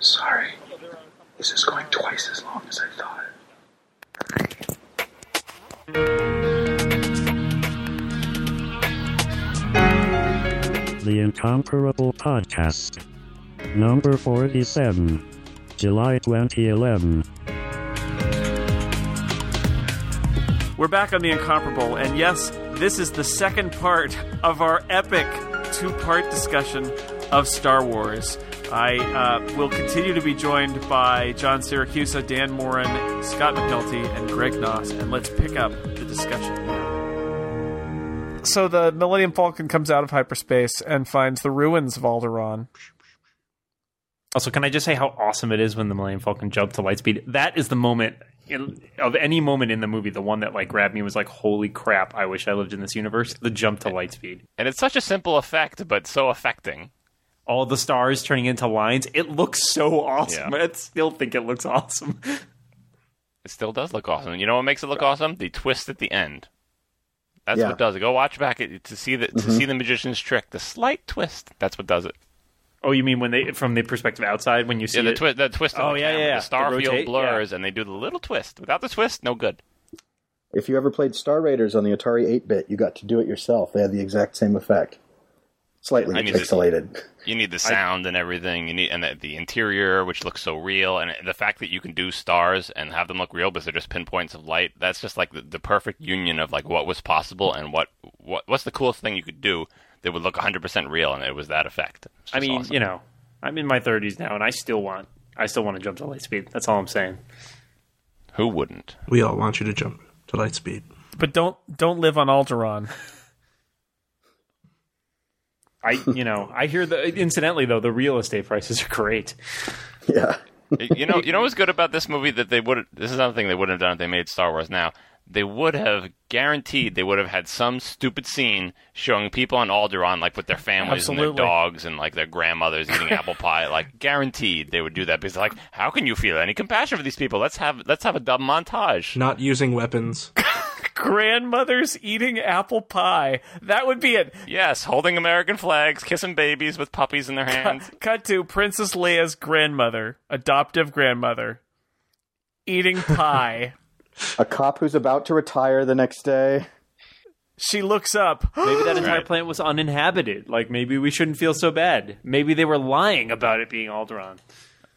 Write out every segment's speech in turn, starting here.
Sorry. This is going twice as long as I thought. The Incomparable Podcast. Number 47. July 2011. We're back on the incomparable, and yes, this is the second part of our epic two-part discussion of Star Wars. I uh, will continue to be joined by John Siracusa, Dan Moren, Scott McNulty, and Greg Knauss, and let's pick up the discussion. So the Millennium Falcon comes out of hyperspace and finds the ruins of Alderaan. Also, can I just say how awesome it is when the Millennium Falcon jumped to lightspeed? That is the moment in, of any moment in the movie. The one that like grabbed me was like, "Holy crap! I wish I lived in this universe." The jump to lightspeed, And it's such a simple effect, but so affecting. All the stars turning into lines. It looks so awesome. Yeah. I still think it looks awesome. It still does look awesome. You know what makes it look awesome? The twist at the end. That's Yeah. what does it. Go watch back it to see the to mm-hmm. see the magician's trick. The slight twist. That's what does it. Oh, you mean when they from the perspective outside when you see Yeah, the, it? twi- the twist. Oh, the yeah, camera. yeah, yeah. The star The field rotate, blurs, and they do the little twist. Without the twist, no good. If you ever played Star Raiders on the Atari 8 bit, you got to do it yourself. They had the exact same effect. Slightly I need to- pixelated. You need the sound and everything. You need and the, the interior, which looks so real, and the fact that you can do stars and have them look real because they're just pinpoints of light. That's just like the, the perfect union of like what was possible and what what what's the coolest thing you could do that would look 100% real, and it was that effect. It's I mean, awesome. you know, I'm in my 30s now, and I still want, I still want to jump to lightspeed. That's all I'm saying. who wouldn't? We all want you to jump to light speed. But don't don't live on Alderaan. I, you know, I hear the. Incidentally, though, the real estate prices are great. Yeah. you know, you know what's good about this movie that they would. This is another thing they wouldn't have done if they made Star Wars now. They would have guaranteed they would have had some stupid scene showing people on Alderaan like with their families and their dogs and like their grandmothers eating apple pie. Like guaranteed they would do that because like how can you feel any compassion for these people? Let's have let's have a dumb montage. Not using weapons. Grandmothers eating apple pie. That would be it. Yes, holding American flags, kissing babies with puppies in their hands. Cut to Princess Leia's grandmother, adoptive grandmother, eating pie. A cop who's about to retire the next day. she looks up. Maybe that entire Right. planet was uninhabited. Like maybe we shouldn't feel so bad. Maybe they were lying about it being Alderaan.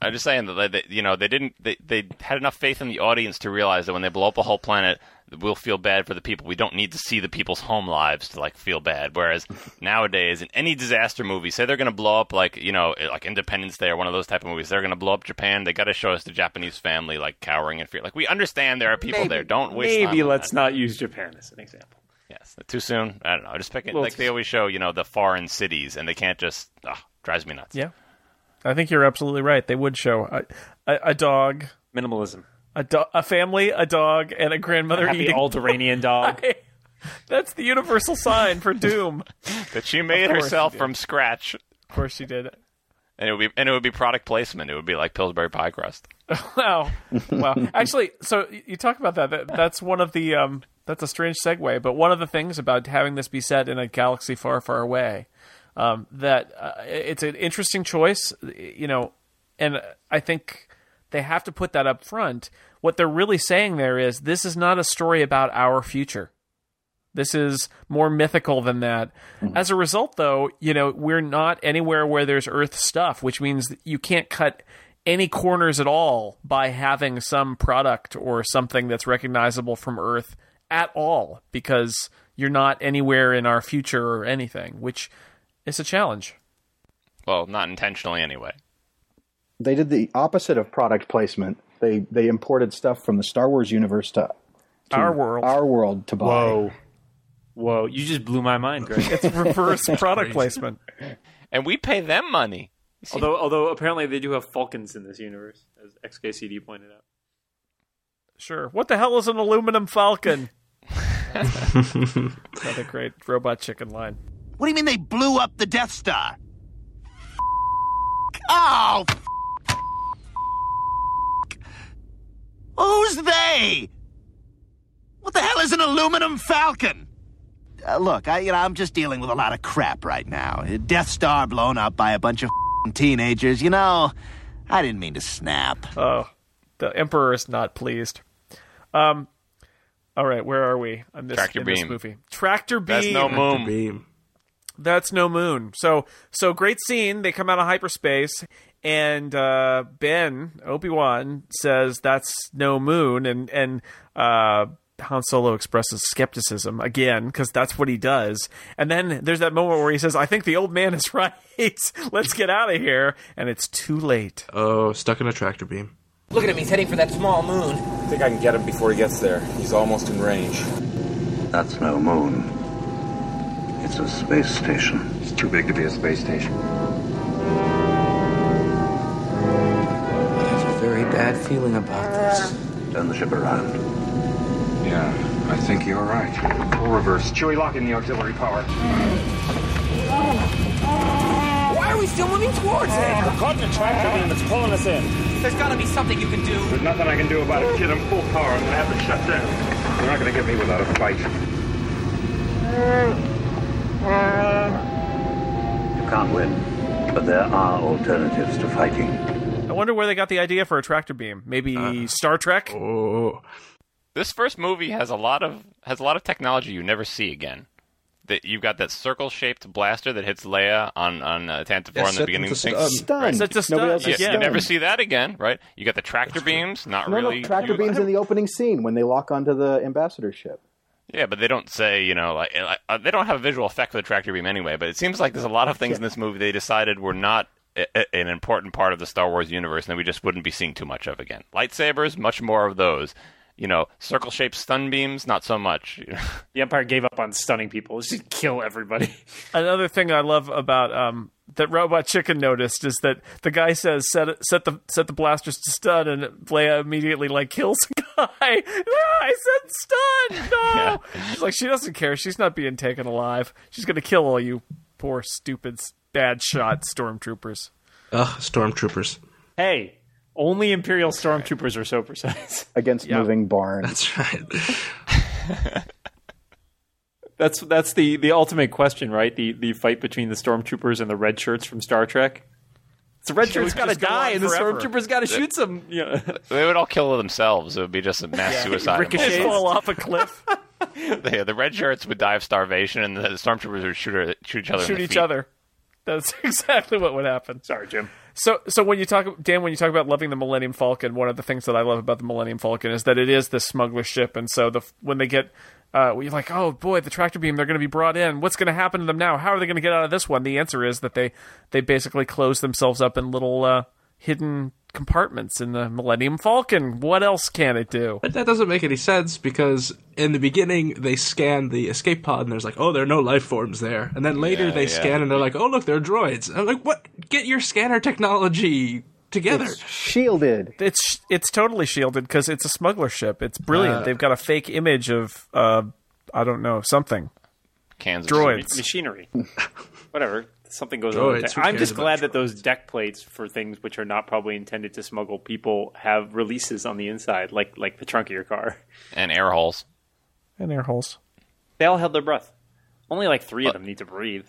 I'm just saying that they, they, you know they didn't they, they had enough faith in the audience to realize that when they blow up a whole planet, we'll feel bad for the people. We don't need to see the people's home lives to like feel bad. Whereas nowadays, in any disaster movie, say they're going to blow up like you know like Independence Day or one of those type of movies, they're going to blow up Japan. They got to show us the Japanese family like cowering in fear. Like we understand there are people there. Don't waste. Maybe time let's that. not use Japan as an example. Yes, too soon. I don't know. I Just pick it Well, like they always show. You know the foreign cities, and they can't just. Oh, drives me nuts. Yeah, I think you're absolutely right. They would show a, a, a dog, Minimalism. a, do- a family, a dog, and a grandmother Happy eating. Alderanian dog. pie. That's the universal sign for doom. That she made herself you did. from scratch. Of course, she did. And it would be and it would be product placement. It would be like Pillsbury pie crust. Wow, wow. Actually, so you talk about that. that. That's one of the. Um, that's a strange segue, but one of the things about having this be set in a galaxy far, far away, um, that uh, it's an interesting choice. You know, and I think they have to put that up front. What they're really saying there is this is not a story about our future. This is more mythical than that. As a result, though, you know, we're not anywhere where there's Earth stuff, which means that you can't cut any corners at all by having some product or something that's recognizable from Earth at all, because you're not anywhere in our future or anything, which is a challenge. Well, not intentionally anyway. They did the opposite of product placement. They they imported stuff from the Star Wars universe to, to Our world. Our world to buy. Whoa. Whoa. You just blew my mind, Greg. It's reverse product placement. And we pay them money. although although apparently they do have falcons in this universe, as XKCD pointed out. Sure. What the hell is an aluminum falcon? Another great robot chicken line. What do you mean they blew up the Death Star? Oh! Who's they? What the hell is an aluminum falcon? Uh, look, I, you know, I'm just dealing with a lot of crap right now. Death Star blown up by a bunch of teenagers. You know, I didn't mean to snap. Oh, the Emperor is not pleased. Um, all right, where are we on this, Tractor in this beam. movie? Tractor beam. That's no moon. Beam. That's no moon. So so great scene. They come out of hyperspace, and uh, Ben Obi Wan says that's no moon, and and uh, Han Solo expresses skepticism again because that's what he does. And then there's that moment where he says, "I think the old man is right. Let's get out of here." And it's too late. Oh, stuck in a tractor beam. Look at him, he's heading for that small moon. I think I can get him before he gets there. He's almost in range. That's no moon. It's a space station. It's too big to be a space station. I have a very bad feeling about this. Turn the ship around. Yeah, I think you're right. Full reverse. Chewie, lock in the auxiliary power. Why are we still moving towards it? We're Caught in a tractor beam that's pulling us in. There's gotta be something you can do. There's nothing I can do about it, kid. I'm full power. I'm gonna have to shut down. You're not gonna get me without a fight. You can't win, but there are alternatives to fighting. I wonder where they got the idea for a tractor beam. Maybe Star Trek. Oh, This first movie has a lot of has a lot of technology you never see again. That you've got that circle-shaped blaster that hits Leia on on uh, Tantive Yeah, in the set beginning. them to Thing. stun. Stunned. Set to Nobody stun, else is Yeah, again. you never see that again, right? You got the tractor beams, not No, really. no, tractor you- beams in the opening scene when they lock onto the ambassador ship. Yeah, but they don't say, you know, like, like uh, they don't have a visual effect for the tractor beam anyway. But it seems like there's a lot of things in this movie they decided were not a, a- an important part of the Star Wars universe, and that we just wouldn't be seeing too much of again. Lightsabers, much more of those. You know, circle-shaped stun beams, not so much. The Empire gave up on stunning people. Let's just kill everybody. Another thing I love about um, that Robot Chicken noticed is that the guy says set set the set the blasters to stun, and Leia immediately like kills a guy. Ah, I said stun. No, Yeah. she's like she doesn't care. She's not being taken alive. She's gonna kill all you poor stupid bad shot stormtroopers. ugh, stormtroopers. hey, only Imperial stormtroopers are so precise. against Yeah. moving barn. That's right. That's that's the the ultimate question, right? The the fight between the stormtroopers and the red shirts from Star Trek. The red shirts would got to just go die, on and the forever. stormtroopers got to shoot some. You know. they would all kill themselves. It would be just a mass suicide. They Ricochets. fall off a cliff, the, the red shirts would die of starvation, and the stormtroopers would shoot, shoot each other. in shoot the each feet. other. That's exactly what would happen. Sorry, Jim. So, so when you talk, Dan, when you talk about loving the Millennium Falcon, one of the things that I love about the Millennium Falcon is that it is this smuggler ship, and so the when they get, uh, you're like, oh boy, the tractor beam, they're going to be brought in. What's going to happen to them now? How are they going to get out of this one? The answer is that they they basically close themselves up in little uh, hidden compartments in the Millennium Falcon. What else can it do? But that doesn't make any sense because in the beginning they scan the escape pod and there's like, oh, there are no life forms there. And then later Yeah, they yeah. scan and they're like, oh, look, there are droids. I'm like, what? Get your scanner technology together. It's shielded. It's it's totally shielded because it's a smuggler ship. It's brilliant. Uh, They've got a fake image of uh, I don't know something. Cans of Droids. machinery. Whatever. Something goes Droids, on. with. I'm just about glad that those deck plates for things which are not probably intended to smuggle people have releases on the inside, like like the trunk of your car. and air holes. And air holes. They all held their breath. Only like three of them need to breathe.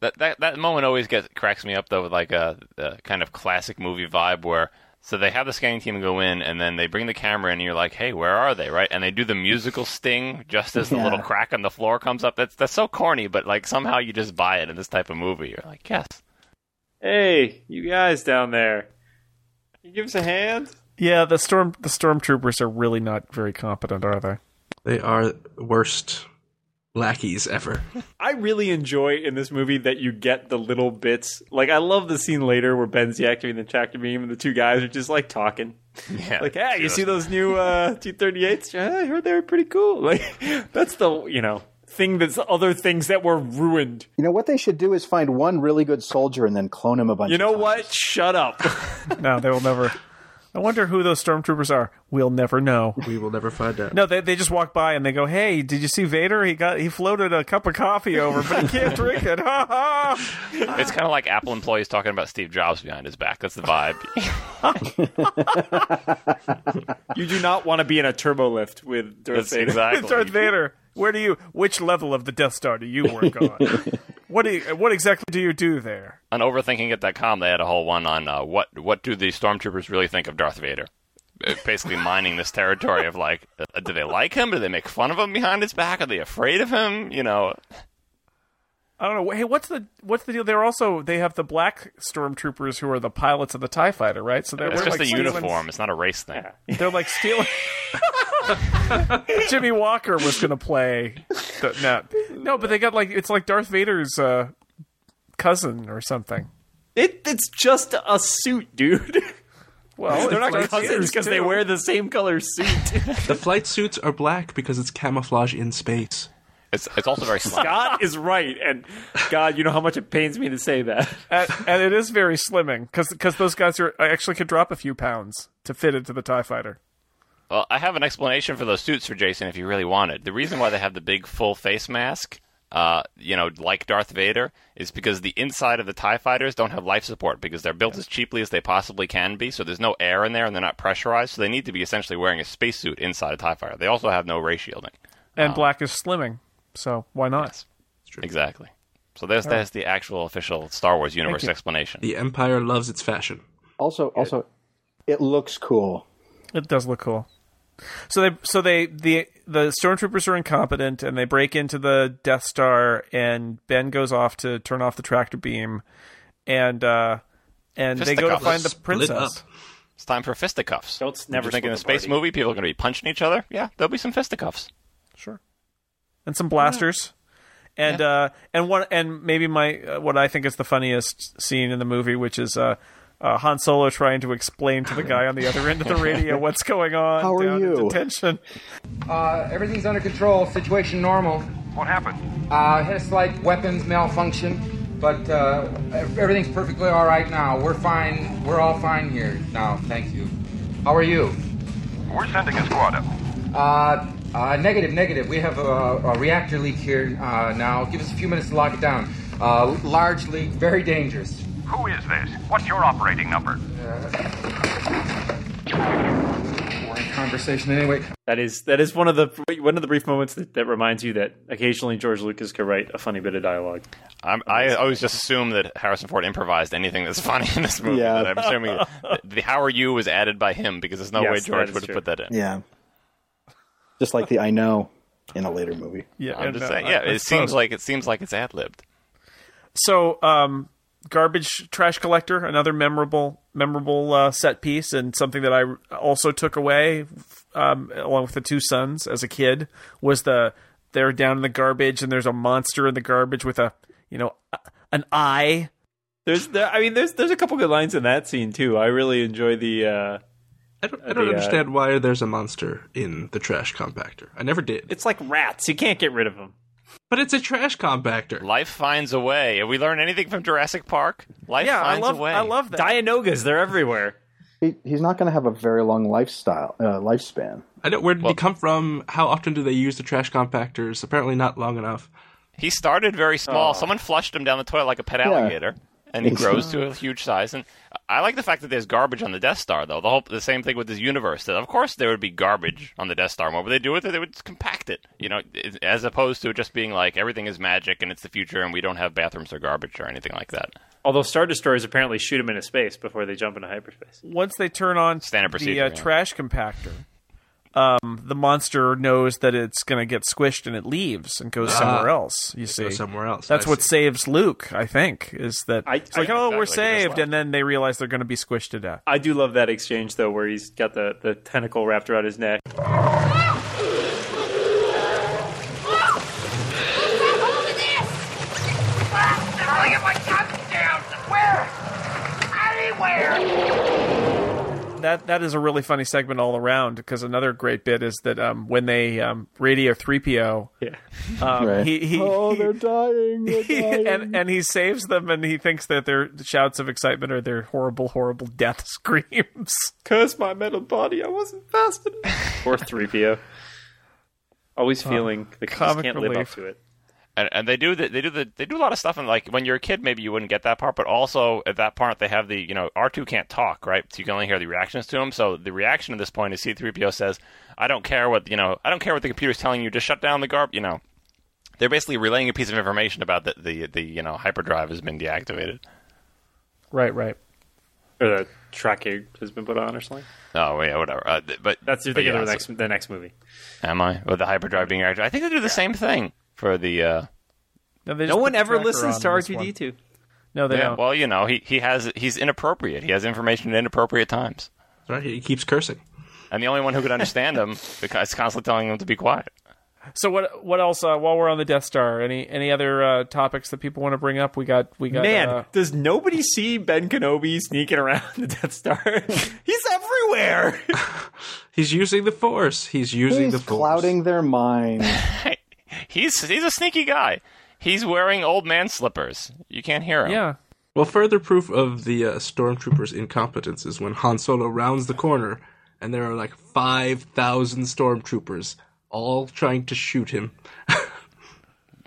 That that that moment always gets cracks me up though with like a, a kind of classic movie vibe where so they have the scanning team go in and then they bring the camera in and you're like, hey, where are they? Right? And they do the musical sting just as the Yeah. little crack on the floor comes up. That's that's so corny, but like somehow you just buy it in this type of movie. You're like, yes. Hey, you guys down there. Can you give us a hand? Yeah, the storm the stormtroopers are really not very competent, are they? They are worst lackeys ever. I really enjoy in this movie that you get the little bits. Like, I love the scene later where Ben's deactivating the tractor beam and the two guys are just like talking. Yeah. Like, hey, you see those new uh, T-38s? Yeah, I heard they were pretty cool. Like, that's the you know thing that's other things that were ruined. You know what they should do is find one really good soldier and then clone him a bunch. You know of what? Shut up. No, they will never. I wonder who those stormtroopers are. We'll never know. We will never find out. No, they they just walk by and they go, "Hey, did you see Vader? He got he floated a cup of coffee over, but he can't drink it." Ha ha! It's kind of like Apple employees talking about Steve Jobs behind his back. That's the vibe. you do not want to be in a turbo lift with Darth That's Vader. exactly. Darth Vader. Where do you? Which level of the Death Star do you work on? what do you, What exactly do you do there? On overthinking.com, they had a whole one on uh, what what do the stormtroopers really think of Darth Vader. Uh, Basically, mining this territory of like, uh, do they like him? Do they make fun of him behind his back? Are they afraid of him? You know, I don't know. Hey, what's the what's the deal? They're also they have the black stormtroopers who are the pilots of the Tie Fighter, right? So they're it's just like, a stealing- uniform. It's not a race thing. They're like stealing. Jimmie Walker was going to play. The, no, no, but they got like it's like Darth Vader's uh, cousin or something. It, it's just a suit, dude. Well, They're not cousins because they wear the same color suit. The flight suits are black because it's camouflage in space. It's it's also very slim. Scott is right, and God, you know how much it pains me to say that. and, and it is very slimming because those guys are actually could drop a few pounds to fit into the Tie Fighter. Well, I have an explanation for those suits for Jason if you really want it. The reason why they have the big full face mask, uh, you know, like Darth Vader, is because the inside of the TIE fighters don't have life support because they're built as cheaply as they possibly can be, so there's no air in there and they're not pressurized, so they need to be essentially wearing a spacesuit inside a TIE fighter. They also have no ray shielding. And black is slimming, so why not? Exactly. So there's, there's the actual official Star Wars universe explanation. The Empire loves its fashion. Also, also, it looks cool. It does look cool. So they, so they, the the stormtroopers are incompetent, and they break into the Death Star, and Ben goes off to turn off the tractor beam, and uh, and they go to find the princess. It's time for fisticuffs. Don't Don't never think in a space party. movie people are going to be punching each other? Yeah, there'll be some fisticuffs. Sure. And some blasters. And uh, and one and maybe my uh, what I think is the funniest scene in the movie, which is uh, uh, Han Solo trying to explain to the guy on the other end of the radio what's going on. How are down you? Detention. Uh, everything's under control. Situation normal. What happened? Uh, had a slight weapons malfunction, but uh, everything's perfectly all right now. We're fine. We're all fine here now. Thank you. How are you? We're sending a squad up. Uh, uh, negative, negative. We have a, a reactor leak here uh, now. Give us a few minutes to lock it down. Uh, large leak, very dangerous. Who is this? What's your operating number? Boring conversation anyway. That is that is one of the one of the brief moments that, that reminds you that occasionally George Lucas could write a funny bit of dialogue. I'm, I always just assume that Harrison Ford improvised anything that's funny in this movie. Yeah. I'm assuming the, the "How are you" was added by him because there's no Yes, way George would have put that in. Yeah. Just like the I know in a later movie. Yeah, I'm just saying. Yeah, I- I it seems suppose. like it seems like it's ad libbed. So, um, garbage trash collector, another memorable memorable uh, set piece, and something that I also took away, um, along with the two sons as a kid, was the they're down in the garbage and there's a monster in the garbage with a you know an eye. There's there, I mean there's there's a couple good lines in that scene too. I really enjoy the uh I don't, I don't uh, understand why there's a monster in the trash compactor. I never did. it's like rats. You can't get rid of them. But it's a trash compactor. Life finds a way. Have we learned anything from Jurassic Park? Life Yeah, I finds love a way. I love that. Dianogas, they're everywhere. He, he's not going to have a very long lifestyle uh, lifespan. I don't. Where did Well- he come from? How often do they use the trash compactors? Apparently, not long enough. He started very small. Oh. Someone flushed him down the toilet like a pet Yeah. alligator, and he grows to a huge size. And I like the fact that there's garbage on the Death Star, though. The whole the same thing with this universe. That of course there would be garbage on the Death Star. What would they do with it? They would compact it, you know, as opposed to it just being like everything is magic and it's the future and we don't have bathrooms or garbage or anything like that. Although Star Destroyers apparently shoot them into space before they jump into hyperspace. Once they turn on Standard the procedure, uh, yeah. trash compactor, um, the monster knows that it's going to get squished and it leaves and goes somewhere else. You see, Go somewhere else. That's I what see. saves Luke, I think, is that I- it's like, I- oh, we're exactly, they just saved, and then they realize they're going to be squished to death. I do love that exchange though, where he's got the, the tentacle wrapped around his neck. That that is a really funny segment all around because another great bit is that um, when they um, radio three PO, Yeah. um, Right. he, he, oh, he- they're dying. They're dying. and and he saves them, and he thinks that their shouts of excitement are their horrible, horrible death screams. Curse my metal body, I wasn't fast enough. Or 3PO. Always feeling the comic can't live up to it. And, and they do the, they do the they do a lot of stuff and like when you're a kid maybe you wouldn't get that part but also at that part they have the you know R2 can't talk right? So you can only hear the reactions to him so the reaction at this point is C3PO says I don't care what you know I don't care what the computer's telling you just shut down the garb you know. They're basically relaying a piece of information about the the, the you know hyperdrive has been deactivated. Right, right. Or the tracking has been put on or something. oh yeah whatever. Uh, th- but That's you're thinking yeah, of the so- next the next movie. am I? With the hyperdrive being activated? I think they do the same thing for the uh No, they No one ever listens on to in this R2 one. D2. No, they yeah don't. well you know he he has he's inappropriate he has information at inappropriate times Right? He keeps cursing. and the only one who could understand him because constantly telling him to be quiet So what? What else? Uh, while we're on the Death Star, any any other uh, topics that people want to bring up? We got we got. Man, uh, does nobody see Ben Kenobi sneaking around the Death Star? He's everywhere. He's using the Force. He's using He's the Force. clouding their mind. He's he's a sneaky guy. He's wearing old man slippers. You can't hear him. yeah. Well, further proof of the uh, stormtroopers' incompetence is when Han Solo rounds the corner and there are like 5,000 stormtroopers all trying to shoot him.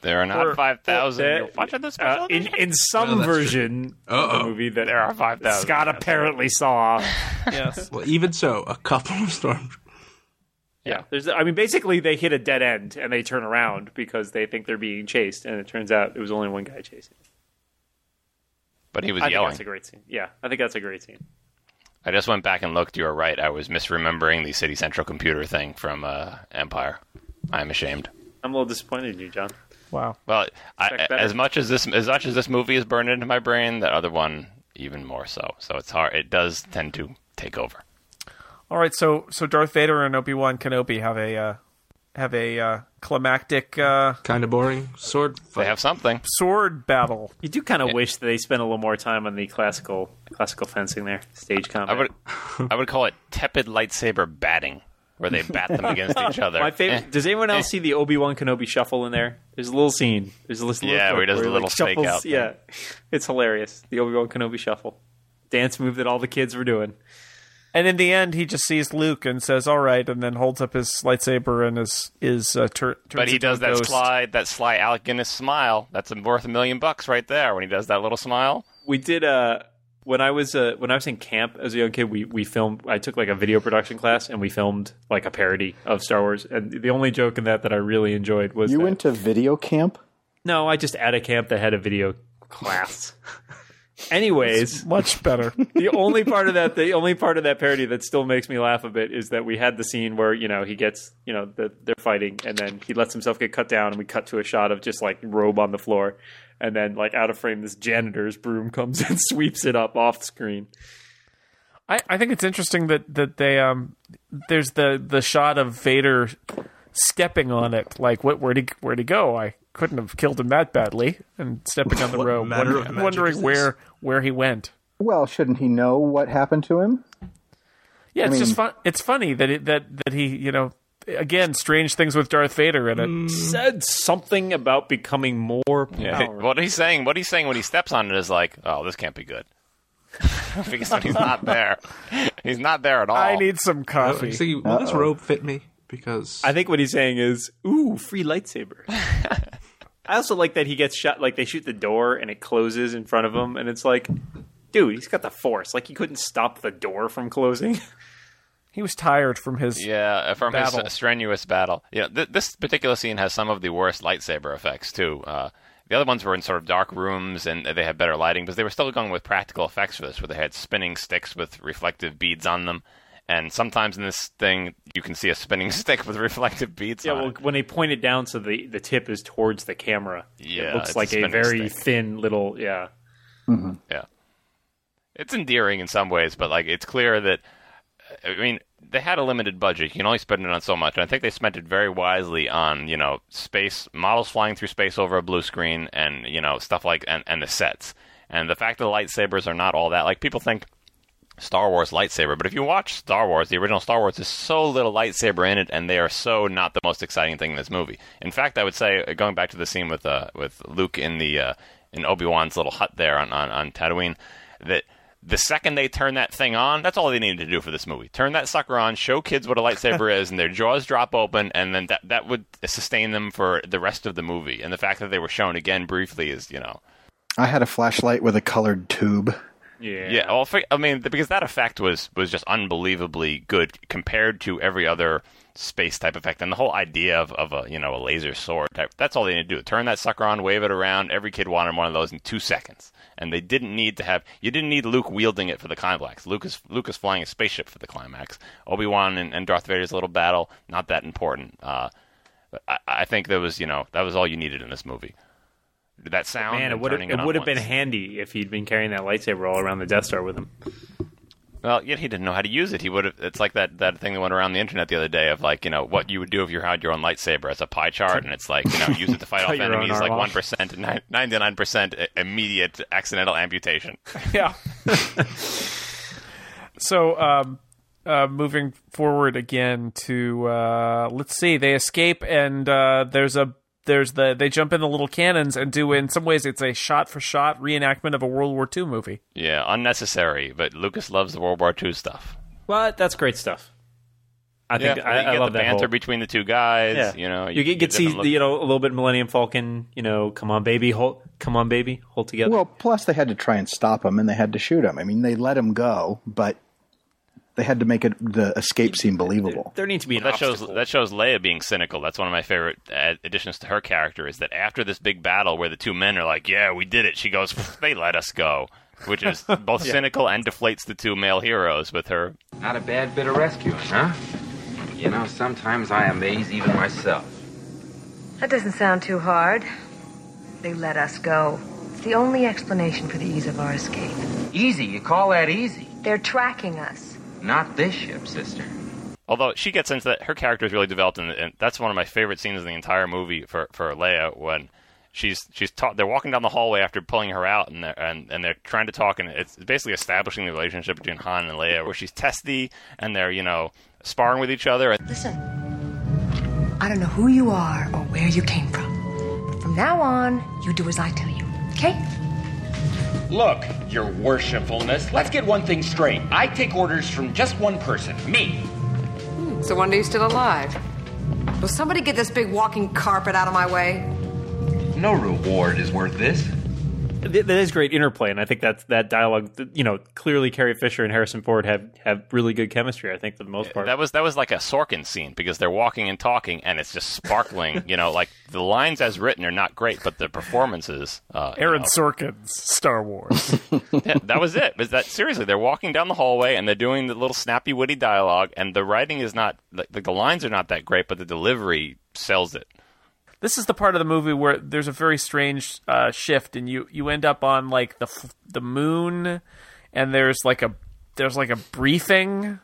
There are not Or- five thousand. or- You're watching the special Uh, in in some Well, version of the movie that There are 5,000. Scott apparently saw. Yes. Well, even so, a couple of stormtroopers. Yeah, there's. I mean, basically, they hit a dead end and they turn around because they think they're being chased, and it turns out it was only one guy chasing. but he was I think yelling. that's a great scene. Yeah, I think that's a great scene. I just went back and looked. You were right. I was misremembering the City Central computer thing from uh, Empire. I'm ashamed. I'm a little disappointed in you, John. Wow. Well, I, as much as this as much as this movie is burned into my brain, that other one even more so. So it's hard. It does tend to take over. All right. So so Darth Vader and Obi Wan Kenobi have a uh, have a uh, climactic uh, Kind of boring sword Fight. They have something. sword battle. You do kind of wish that they spent a little more time on the classical classical fencing there, stage combat. I would I would call it tepid lightsaber batting, where they bat them against each other. My favorite. Eh. Does anyone else see the Obi Wan Kenobi shuffle in there? There's a little scene. There's a little Yeah, where he does the like, little fake shuffles. out. Yeah, it's hilarious. The Obi Wan Kenobi shuffle, dance move that all the kids were doing. And in the end, he just sees Luke and says, "All right," and then holds up his lightsaber and is is uh, tur- turns But he does that ghost. slide, that sly Alec Guinness smile. That's worth a million bucks right there when he does that little smile. We did uh when I was uh, when I was in camp as a young kid. We we filmed. I took like a video production class and we filmed like a parody of Star Wars. And the only joke in that that I really enjoyed was You that- went to video camp? no, I just at a camp that had a video class. Anyways, Much better. the only part of that the only part of that parody that still makes me laugh a bit is that we had the scene where you know he gets you know the, they're fighting and then he lets himself get cut down and we cut to a shot of just like robe on the floor and then like out of frame this janitor's broom comes and sweeps it up off screen I, I think it's interesting that that they um there's the the shot of Vader stepping on it. Like what where'd he where'd he go? I couldn't have killed him that badly. And stepping on the What rope, manner wonder- wondering where where he went. Well, shouldn't he know what happened to him? Yeah, it's I just fun. It's funny that it, that that he you know again strange things with Darth Vader in it. Mm. said something about becoming more powerful. What he's saying, what he's saying when he steps on it is like, oh, this can't be good. because he's not there, he's not there at all. I need some coffee. He's thinking, will this robe fit me? Because I think what he's saying is, "Ooh, free lightsaber." I also like that he gets shot. Like they shoot the door and it closes in front of him, and it's like, dude, he's got the force. Like he couldn't stop the door from closing. He was tired from his Yeah, uh, from Battle. his strenuous battle. Yeah, th- this particular scene has some of the worst lightsaber effects too. Uh, the other ones were in sort of dark rooms and they had better lighting, but they were still going with practical effects for this, where they had spinning sticks with reflective beads on them. And sometimes in this thing, you can see a spinning stick with reflective beads yeah, on well, it. when they point it down, so the the tip is towards the camera. Yeah, it looks like a a very stick. thin little. Yeah, mm-hmm. Yeah, it's endearing in some ways, but like it's clear that I mean they had a limited budget. You can only spend it on so much. And I think they spent it very wisely on you know space models flying through space over a blue screen and you know stuff like and, and the sets and the fact that the lightsabers are not all that like people think. Star Wars lightsaber, but if you watch Star Wars, the original Star Wars, there's so little lightsaber in it, and they are so not the most exciting thing in this movie. In fact, I would say, uh, going back to the scene with uh, with Luke in the uh, in Obi Wan's little hut there on, on on Tatooine, that the second they turn that thing on, that's all they needed to do for this movie. Turn that sucker on, show kids what a lightsaber is, and their jaws drop open, and then that that would sustain them for the rest of the movie. And the fact that they were shown again briefly is, you know, I had a flashlight with a colored tube. Yeah. yeah. Well, I mean, because that effect was was just unbelievably good compared to every other space type effect, and the whole idea of, of a you know a laser sword type. That's all they need to do. Turn that sucker on, wave it around. Every kid wanted one of those in two seconds, and they didn't need to have. You didn't need Luke wielding it for the climax. Lucas Lucas flying a spaceship for the climax. Obi Wan and, and Darth Vader's little battle not that important. Uh, I, I think that was you know that was all you needed in this movie. That sound. Man, it would have it would have been handy if he'd been carrying that lightsaber all around the Death Star with him. Well, yet he didn't know how to use it. He would have. It's like that that thing that went around the internet the other day of like you know what you would do if you had your own lightsaber as a pie chart, and it's like you know use it to fight off enemies like one percent, ninety nine percent immediate accidental amputation. yeah. so, um, uh, moving forward again to uh, let's see, they escape and uh, there's a there's the they jump in the little cannons and do in some ways it's a shot for shot reenactment of a World War II movie. Yeah, unnecessary, but Lucas loves the World War II stuff. But that's great stuff. I think I, you I love the that banter whole- between the two guys. Yeah. You know, you, get, get see different look- you know a little bit Millennium Falcon. You know, come on, baby, hold, come on, baby, hold together. Well, plus they had to try and stop him, and they had to shoot him. I mean, they let him go, but they had to make it the escape seem believable. there needs to be an Well, that shows obstacle. that shows Leia being cynical. That's one of my favorite uh, additions to her character. Is that after this big battle where the two men are like, "Yeah, we did it," she goes, "They let us go," which is both Yeah. cynical and deflates the two male heroes with her. Not a bad bit of rescuing, huh? You know, sometimes I amaze even myself. That doesn't sound too hard. They let us go. It's the only explanation for the ease of our escape. Easy, you call that easy? They're tracking us. Not this ship, sister. Although she gets into that, her character is really developed, and, and that's one of my favorite scenes in the entire movie for for Leia when she's she's ta- they're walking down the hallway after pulling her out, and they're and, and they're trying to talk, and it's basically establishing the relationship between Han and Leia, where she's testy, and they're you know sparring with each other. Listen, I don't know who you are or where you came from. But from now on, you do as I tell you, okay? Look, your worshipfulness, let's get one thing straight. I take orders from just one person, me. Hmm, so one day you're still alive. Will somebody get this big walking carpet out of my way? No reward is worth this. Th- that is great interplay, and I think that's that dialogue. th- You know, clearly Carrie Fisher and Harrison Ford have have really good chemistry. I think for the most part. That was that was like a Sorkin scene because they're walking and talking, and it's just sparkling. you know, like the lines as written are not great, but the performances. Uh, you Aaron know, Sorkin's Star Wars. yeah, that was it. Was that seriously? They're walking down the hallway and they're doing the little snappy, witty dialogue, and the writing is not like the, the lines are not that great, but the delivery sells it. This is the part of the movie where there's a very strange uh, shift, and you you end up on like the the moon, and there's like a there's like a briefing.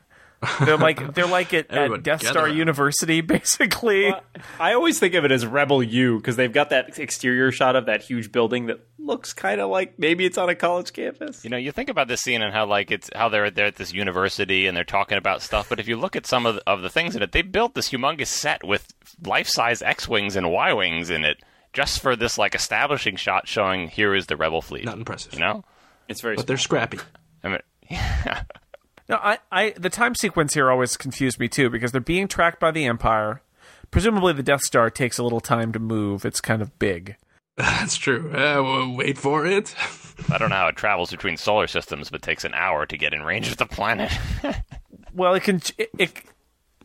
They're like they're like at, at Death together. Star University, basically. I always think of it as Rebel U because they've got that exterior shot of that huge building that looks kind of like maybe it's on a college campus. You know, you think about this scene and how like it's how they're they're at this university and they're talking about stuff, but if you look at some of the, of the things in it, they built this humongous set with life size X wings and Y wings in it just for this like establishing shot showing here is the rebel fleet. Not impressive. You know, it's very. But they're scrappy. I mean, No, I, I the time sequence here always confused me too because they're being tracked by the Empire. Presumably, the Death Star takes a little time to move. It's kind of big. That's true. Uh, well, wait for it. I don't know how it travels between solar systems, but takes an hour to get in range of the planet. Well, it can it it,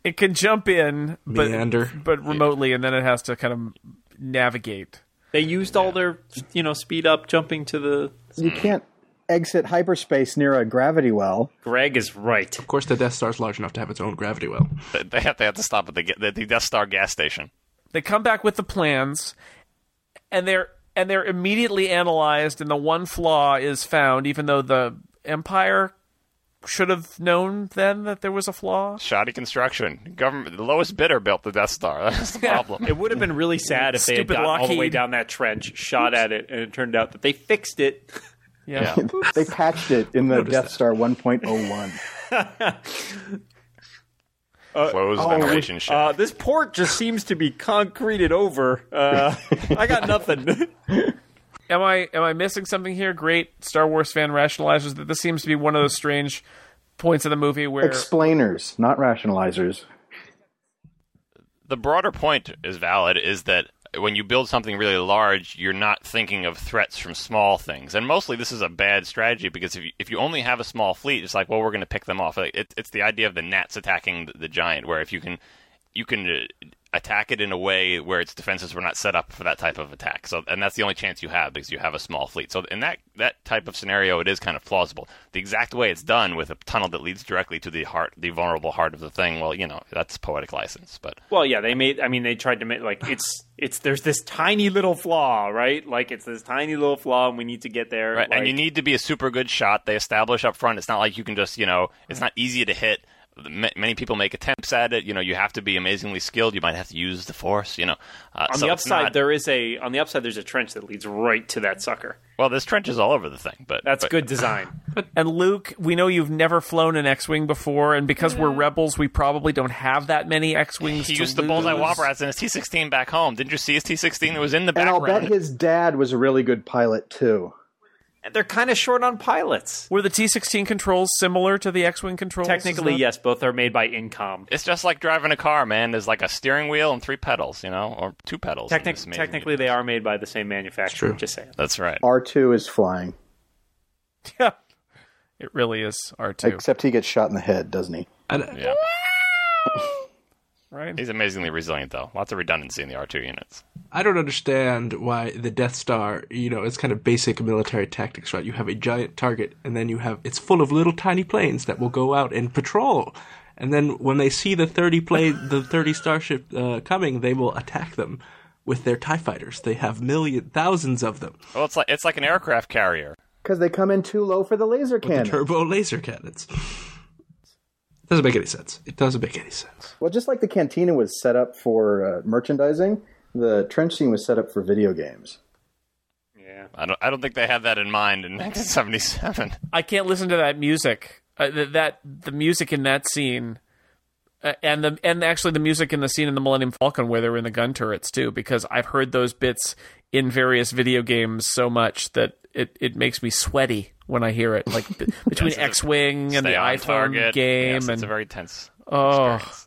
it can jump in, but Meander. but remotely, and then it has to kind of navigate. They used all their you know speed up jumping to the. You can't exit hyperspace near a gravity well. Greg is right. Of course, the Death Star's large enough to have its own gravity well. they have they have to stop at the, the, the Death Star gas station. They come back with the plans, and they're and they're immediately analyzed, and the one flaw is found, even though the Empire should have known then that there was a flaw. Shoddy construction. Government. The lowest bidder built the Death Star. That's the problem. It would have been really sad if they had Stupid gotten all the way Lockheed. down that trench, shot at it, and it turned out that they fixed it. Yeah. they patched it in the Death Star 1.01. Closed Oh, ventilation shaft. uh, this port just seems to be concreted over. Uh, I got nothing. am I am I missing something here? Great Star Wars fan rationalizes that this seems to be one of those strange points of the movie where Explainers, not rationalizers. the broader point is valid is that when you build something really large, you're not thinking of threats from small things. And mostly this is a bad strategy because if you, if you only have a small fleet, it's like, well, we're going to pick them off. Like, it, it's the idea of the gnats attacking the, the giant, where if you can you can uh, attack it in a way where its defenses were not set up for that type of attack. So, and that's the only chance you have because you have a small fleet. So, in that that type of scenario, it is kind of plausible. The exact way it's done with a tunnel that leads directly to the heart, the vulnerable heart of the thing. Well, you know, that's poetic license, but Well, yeah, they made. I mean, they tried to make like it's it's there's this tiny little flaw, right? Like it's this tiny little flaw, and we need to get there. Right, and you need to be a super good shot. They establish up front. It's not like you can just, you know, it's not easy to hit. M- Many people make attempts at it. You know, you have to be amazingly skilled. You might have to use the force. You know, uh, on so the upside, not- there is a on the upside. There's a trench that leads right to that sucker. well, this trench is all over the thing, but That's but- good design. and Luke, we know you've never flown an X-wing before, and because we're rebels, we probably don't have that many X-wings. He to used the bullseye lose. womp rats in his T16 back home. Didn't you see his T16? It was in the And I'll bet his dad was a really good pilot too. And they're kind of short on pilots. Were the T16 controls similar to the X-wing controls? Technically, yes, both are made by Incom. It's just like driving a car, man. There's like a steering wheel and three pedals, you know, or two pedals. Technic- this amazing technically, they are made by the same manufacturer. Just saying. That's right. R two is flying, Yeah, it really is R2. except he gets shot in the head, doesn't he? Yeah. right? He's amazingly resilient, though. Lots of redundancy in the R2 units. I don't understand why the Death Star, you know, it's kind of basic military tactics, right? You have a giant target, and then you have it's full of little tiny planes that will go out and patrol. And then when they see the thirty plane, the thirty starship uh, coming, they will attack them with their Tie fighters. They have million, thousands of them. Well, it's like it's like an aircraft carrier. Because they come in too low for the laser with cannon. the turbo laser cannons. Doesn't make any sense. It doesn't make any sense. Well, just like the cantina was set up for uh, merchandising, the trench scene was set up for video games. Yeah. I don't. I don't think they had that in mind in 1977. I can't listen to that music. Uh, th- that the music in that scene, Uh, and the and actually the music in the scene in the Millennium Falcon where they're in the gun turrets too, because I've heard those bits in various video games so much that it, it makes me sweaty when I hear it. Like b- between Yes, it's a- X Wing and the Stay iPhone target. game, Yes, and it's a very tense. oh. experience.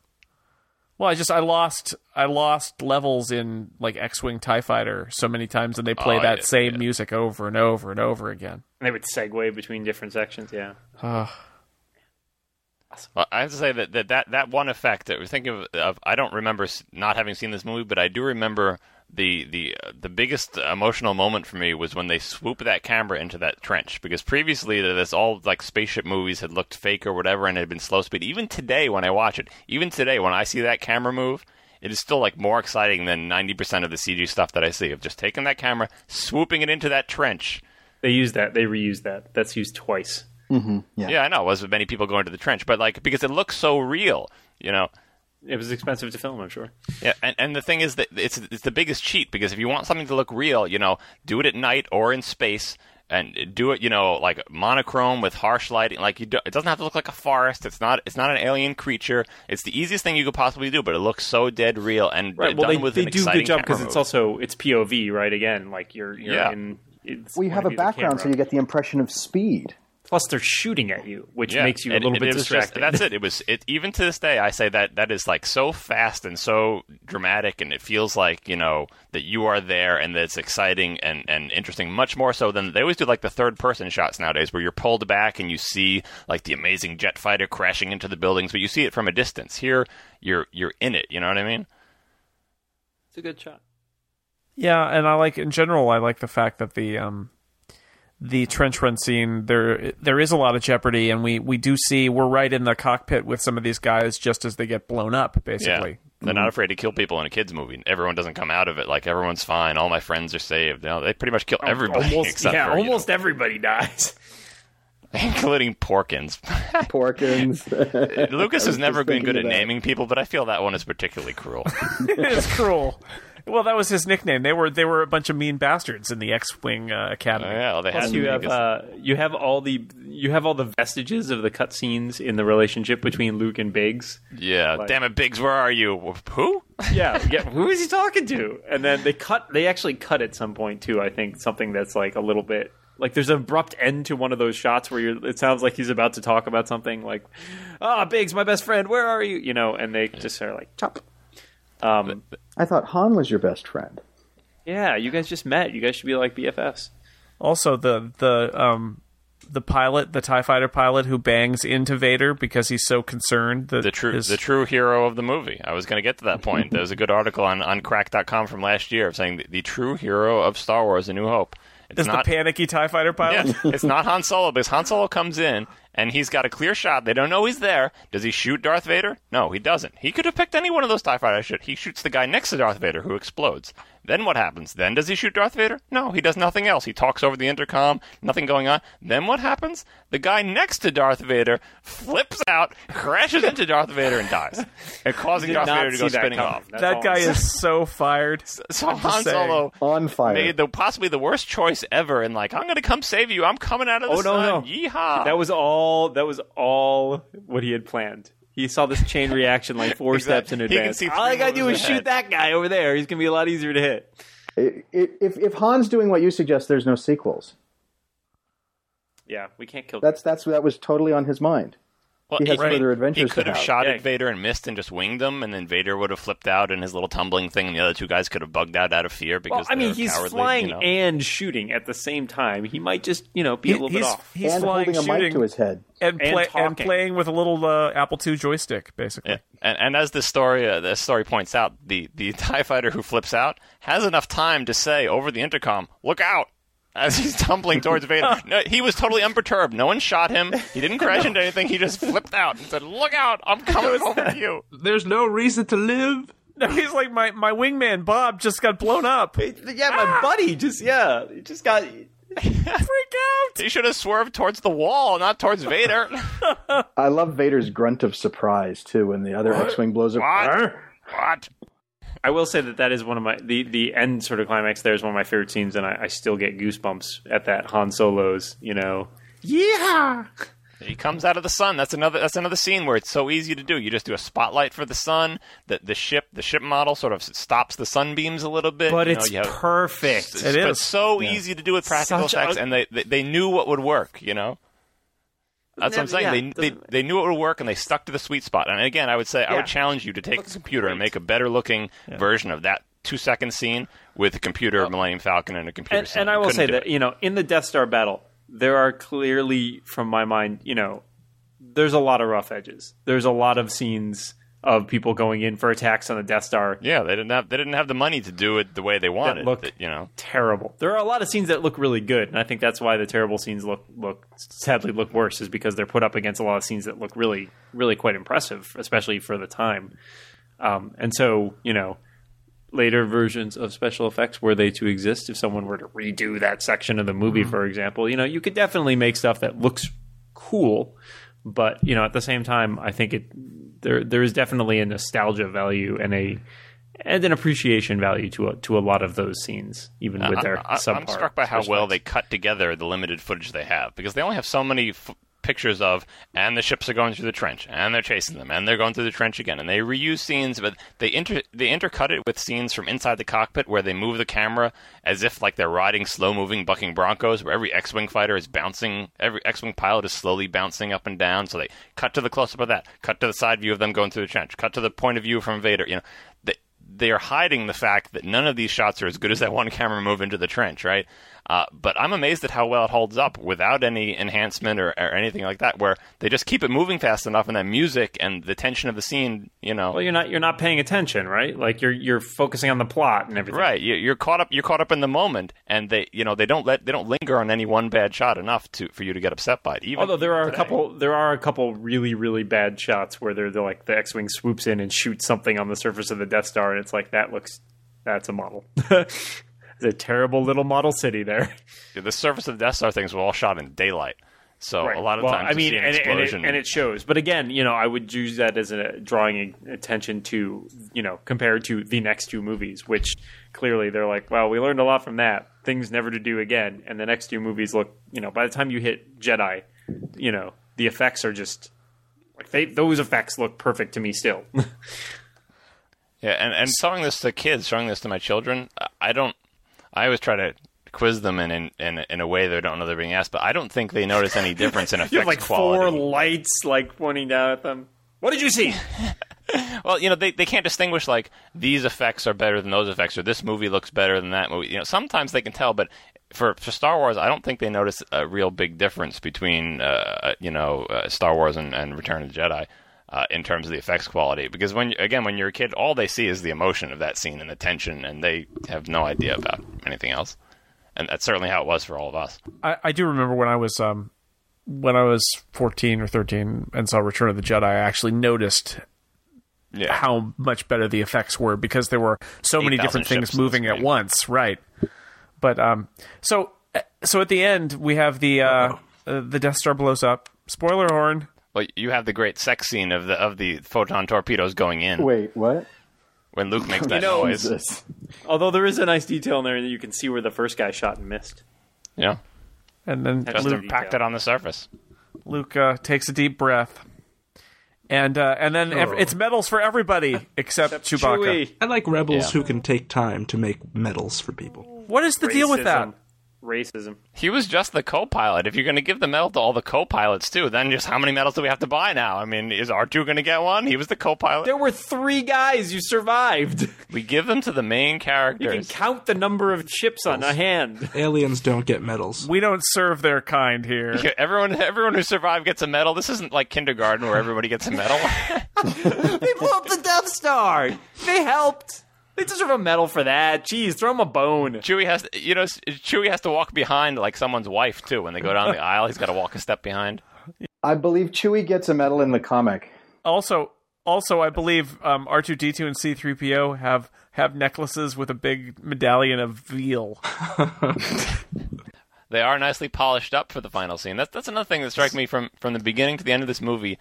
Well, I just I lost I lost levels in like X Wing Tie Fighter so many times, and they play Oh, that yeah, same yeah. music over and over and over again. And they would segue between different sections. Yeah. Well, I have to say that that, that, that one effect that we're thinking of, of, I don't remember not having seen this movie, but I do remember the the uh, the biggest emotional moment for me was when they swoop that camera into that trench because previously this all like spaceship movies had looked fake or whatever and it had been slow speed. Even today when I watch it, even today when I see that camera move, it is still like more exciting than 90% of the CG stuff that I see of just taking that camera, swooping it into that trench. They use that. They reuse that. That's used twice. Mm-hmm. Yeah. Yeah, I know. It was many people going to the trench, but like because it looks so real, you know. It was expensive to film, I'm sure. Yeah, and, and the thing is that it's it's the biggest cheat because if you want something to look real, you know, do it at night or in space, and do it, you know, like monochrome with harsh lighting. Like you, do, it doesn't have to look like a forest. It's not it's not an alien creature. It's the easiest thing you could possibly do, but it looks so dead real and Right. Well, done they, with they an do a exciting good job because it's also it's POV, right? Again, like you're you're Yeah. in. It's Well, you have a of view of the background, so you get the impression of speed. Plus, they're shooting at you, which Yeah, makes you a little it- bit it was just- distracted. that's it. It was it even to this day. I say that that is like so fast and so dramatic, and it feels like you know that you are there and that it's exciting and and interesting. Much more so than they always do like the third person shots nowadays, where you're pulled back and you see like the amazing jet fighter crashing into the buildings, but you see it from a distance. Here, you're you're in it. You know what I mean? It's a good shot. Yeah, and I like in general. I like the fact that the um, the trench run scene there there is a lot of jeopardy, and we we do see we're right in the cockpit with some of these guys just as they get blown up, basically. Yeah. They're not mm-hmm. afraid to kill people in a kids movie. Everyone doesn't come out of it like everyone's fine. All my friends are saved. You know, they pretty much kill everybody almost, except yeah, for you know, almost everybody dies. including Porkins. Porkins. Lucas has never been good at that. naming people, but I feel that one is particularly cruel. it is cruel. Well, that was his nickname. They were they were a bunch of mean bastards in the X-wing uh, academy. Oh, yeah, well, they Plus, had you to have uh, you have all the you have all the vestiges of the cutscenes in the relationship between Luke and Biggs. yeah. like- Damn it, Biggs, where are you? Who? Yeah, yeah. Who is he talking to? And then they cut. They actually cut at some point too. I think something that's like a little bit like there's an abrupt end to one of those shots where you're. It sounds like he's about to talk about something like, "Ah, Biggs, my best friend, where are you?" You know, and they just are like chop. Um, I thought Han was your best friend. yeah, you guys just met. You guys should be like BFFs. Also, the the um the pilot, the Tie Fighter pilot, who bangs into Vader because he's so concerned that the true his- the true hero of the movie. I was going to get to that point. There was a good article on on cracked.com from last year saying the, the true hero of Star Wars: A New Hope. It's is not the panicky Tie Fighter pilot. yeah, it's not Han Solo because Han Solo comes in and he's got a clear shot. They don't know he's there. Does he shoot Darth Vader? No, he doesn't. He could have picked any one of those TIE fighters. He shoots the guy next to Darth Vader who explodes. Then what happens? Then does he shoot Darth Vader? No, he does nothing else. He talks over the intercom, nothing going on. Then what happens? The guy next to Darth Vader flips out, crashes into Darth Vader, and dies, and causing Darth Vader to go spinning coming. off. That's that guy is so fired. So I'm Han. Solo On fire. made the possibly the worst choice ever, and like I'm going to come save you. I'm coming out of the Oh no, no! Yeehaw! That was all. That was all what he had planned. He saw this chain reaction like four Exactly. steps in advance. All I gotta do is ahead. shoot that guy over there. He's gonna be a lot easier to hit. I- I- If if Han's doing what you suggest, there's no sequels. Yeah, we can't kill. That's that's that was totally on his mind. Well, he has further adventures He could have have. shot Yeah. at Vader and missed and just winged them, and then Vader would have flipped out in his little tumbling thing, and the other two guys could have bugged out out of fear because Well, I mean, he's cowardly, flying you know? and shooting at the same time. He might just, you know, be He- a little he's bit off. he's and flying, holding a shooting, mic to his head. and, and play, and talking. playing with a little uh, Apple II joystick, basically. Yeah. And, and as this story uh, this story points out, the the Tie Fighter who flips out has enough time to say over the intercom, "Look out!" As he's tumbling towards Vader, no, he was totally unperturbed. No one shot him. He didn't crash into anything. He just flipped out and said, "Look out! I'm coming over to you." There's no reason to live. No, he's like my my wingman Bob just got blown up. Yeah, my ah! buddy just yeah, he just got. Freak out! He should have swerved towards the wall, not towards Vader. I love Vader's grunt of surprise too when the other X-wing blows up. What? what? I will say that that is one of my the the end sort of climax. There is one of my favorite scenes, and I, I still get goosebumps at that Han Solo's. You know, yeah. He comes out of the sun. That's another. That's another scene where it's so easy to do. You just do a spotlight for the sun. The the ship, the ship model, sort of stops the sunbeams a little bit. But you know, it's you have- perfect. It but is. it's so easy to do with practical Such a- effects, and they, they they knew what would work. You know. That's what I'm saying. Yeah, they, they they knew it would work, and they stuck to the sweet spot. And again, I would say I would challenge you to take a computer and make a better looking version of that two second scene with a computer of Millennium Falcon and a computer. and, scene. and I will couldn't say that it. you know in the Death Star battle, there are clearly, from my mind, you know, there's a lot of rough edges. There's a lot of scenes of people going in for attacks on the Death Star. Yeah, they didn't have they didn't have the money to do it the way they wanted. look- you know. Terrible. There are a lot of scenes that look really good, and I think that's why the terrible scenes look look sadly look worse, is because they're put up against a lot of scenes that look really really quite impressive, especially for the time. Um, and so you know, later versions of special effects were they to exist, if someone were to redo that section of the movie, for example, you know, you could definitely make stuff that looks cool, but you know, at the same time, I think it there there is definitely a nostalgia value and a and an appreciation value to a, to a lot of those scenes, even uh, with their I, am struck by how well they cut together the limited footage they have because they only have so many f- pictures of and the ships are going through the trench and they're chasing them and they're going through the trench again and they reuse scenes but they inter they intercut it with scenes from inside the cockpit where they move the camera as if like they're riding slow moving bucking broncos where every X-wing fighter is bouncing every X-wing pilot is slowly bouncing up and down so they cut to the close up of that cut to the side view of them going through the trench cut to the point of view from Vader you know they they are hiding the fact that none of these shots are as good as that one camera move into the trench, right? Uh, but I'm amazed at how well it holds up without any enhancement or, or anything like that, where they just keep it moving fast enough, and that music and the tension of the scene, you know, Well, you're not you're not paying attention, right? Like you're you're focusing on the plot and everything. right? You, you're caught up. You're caught up in the moment, and they, you know, they don't let they don't linger on any one bad shot enough to for you to get upset by it. Even Although there are today. a couple, there are a couple really, really bad shots where they're, they're like the X-wing swoops in and shoots something on the surface of the Death Star, and it's like that looks, that's a model. it's a terrible little model city there. the surface of the Death Star things were all shot in daylight. So Right. a lot of Well, times, I mean, an and, it- and, it, and it shows. But again, you know, I would use that as a drawing attention to, you know, compared to the next two movies, which clearly they're like, well, we learned a lot from that. Things never to do again. And the next two movies look, you know, by the time you hit Jedi, you know, the effects are just like they those effects look perfect to me still. Yeah, and, and showing this to kids, showing this to my children, I don't. I always try to quiz them in in, in, in a way they don't know they're being asked, but I don't think they notice any difference in effects you have like quality. four lights like pointing down at them. What did you see? Well, you know, they, they can't distinguish like these effects are better than those effects, or this movie looks better than that movie. You know, sometimes they can tell, but for for Star Wars, I don't think they notice a real big difference between uh, you know uh, Star Wars and, and Return of the Jedi. Uh, in terms of the effects quality, because when again when you're a kid, all they see is the emotion of that scene and the tension, and they have no idea about anything else. And that's certainly how it was for all of us. I, I do remember when I was um when I was fourteen or thirteen and saw Return of the Jedi, I actually noticed Yeah. how much better the effects were because there were so many different things ships on the moving at once, right? But um, so so at the end we have the uh, uh the Death Star blows up. Spoiler horn. Well, you have the great sex scene of the of the photon torpedoes going in Wait, what? when Luke makes that know, noise. Jesus. Although there is a nice detail in there that you can see where the first guy shot and missed. Yeah, And then That's Justin the packed it on the surface. Luke uh, takes a deep breath. And uh, and then ev- it's medals for everybody except, Chewbacca. Chewie. I like rebels Yeah. who can take time to make medals for people. What is the deal with that? Racism. Racism. He was just the co-pilot. If you're going to give the medal to all the co-pilots too, then just how many medals do we have to buy now? I mean, is R2 going to get one? He was the co-pilot. There were three guys. You survived. We give them to the main characters. You can count the number of chips on a hand. Aliens don't get medals. We don't serve their kind here. Yeah, everyone, everyone who survived gets a medal. This isn't like kindergarten where everybody gets a medal. They blew up the Death Star. They helped. They deserve a medal for that. Jeez, throw them a bone. Chewie has, to, you know, Chewie has to walk behind like someone's wife too. When they go down the aisle, he's got to walk a step behind. I believe Chewie gets a medal in the comic. Also, also, I believe um, R two D two and C three PO have have necklaces with a big medallion of veal. They are nicely polished up for the final scene. That's that's another thing that struck me from from the beginning to the end of this movie.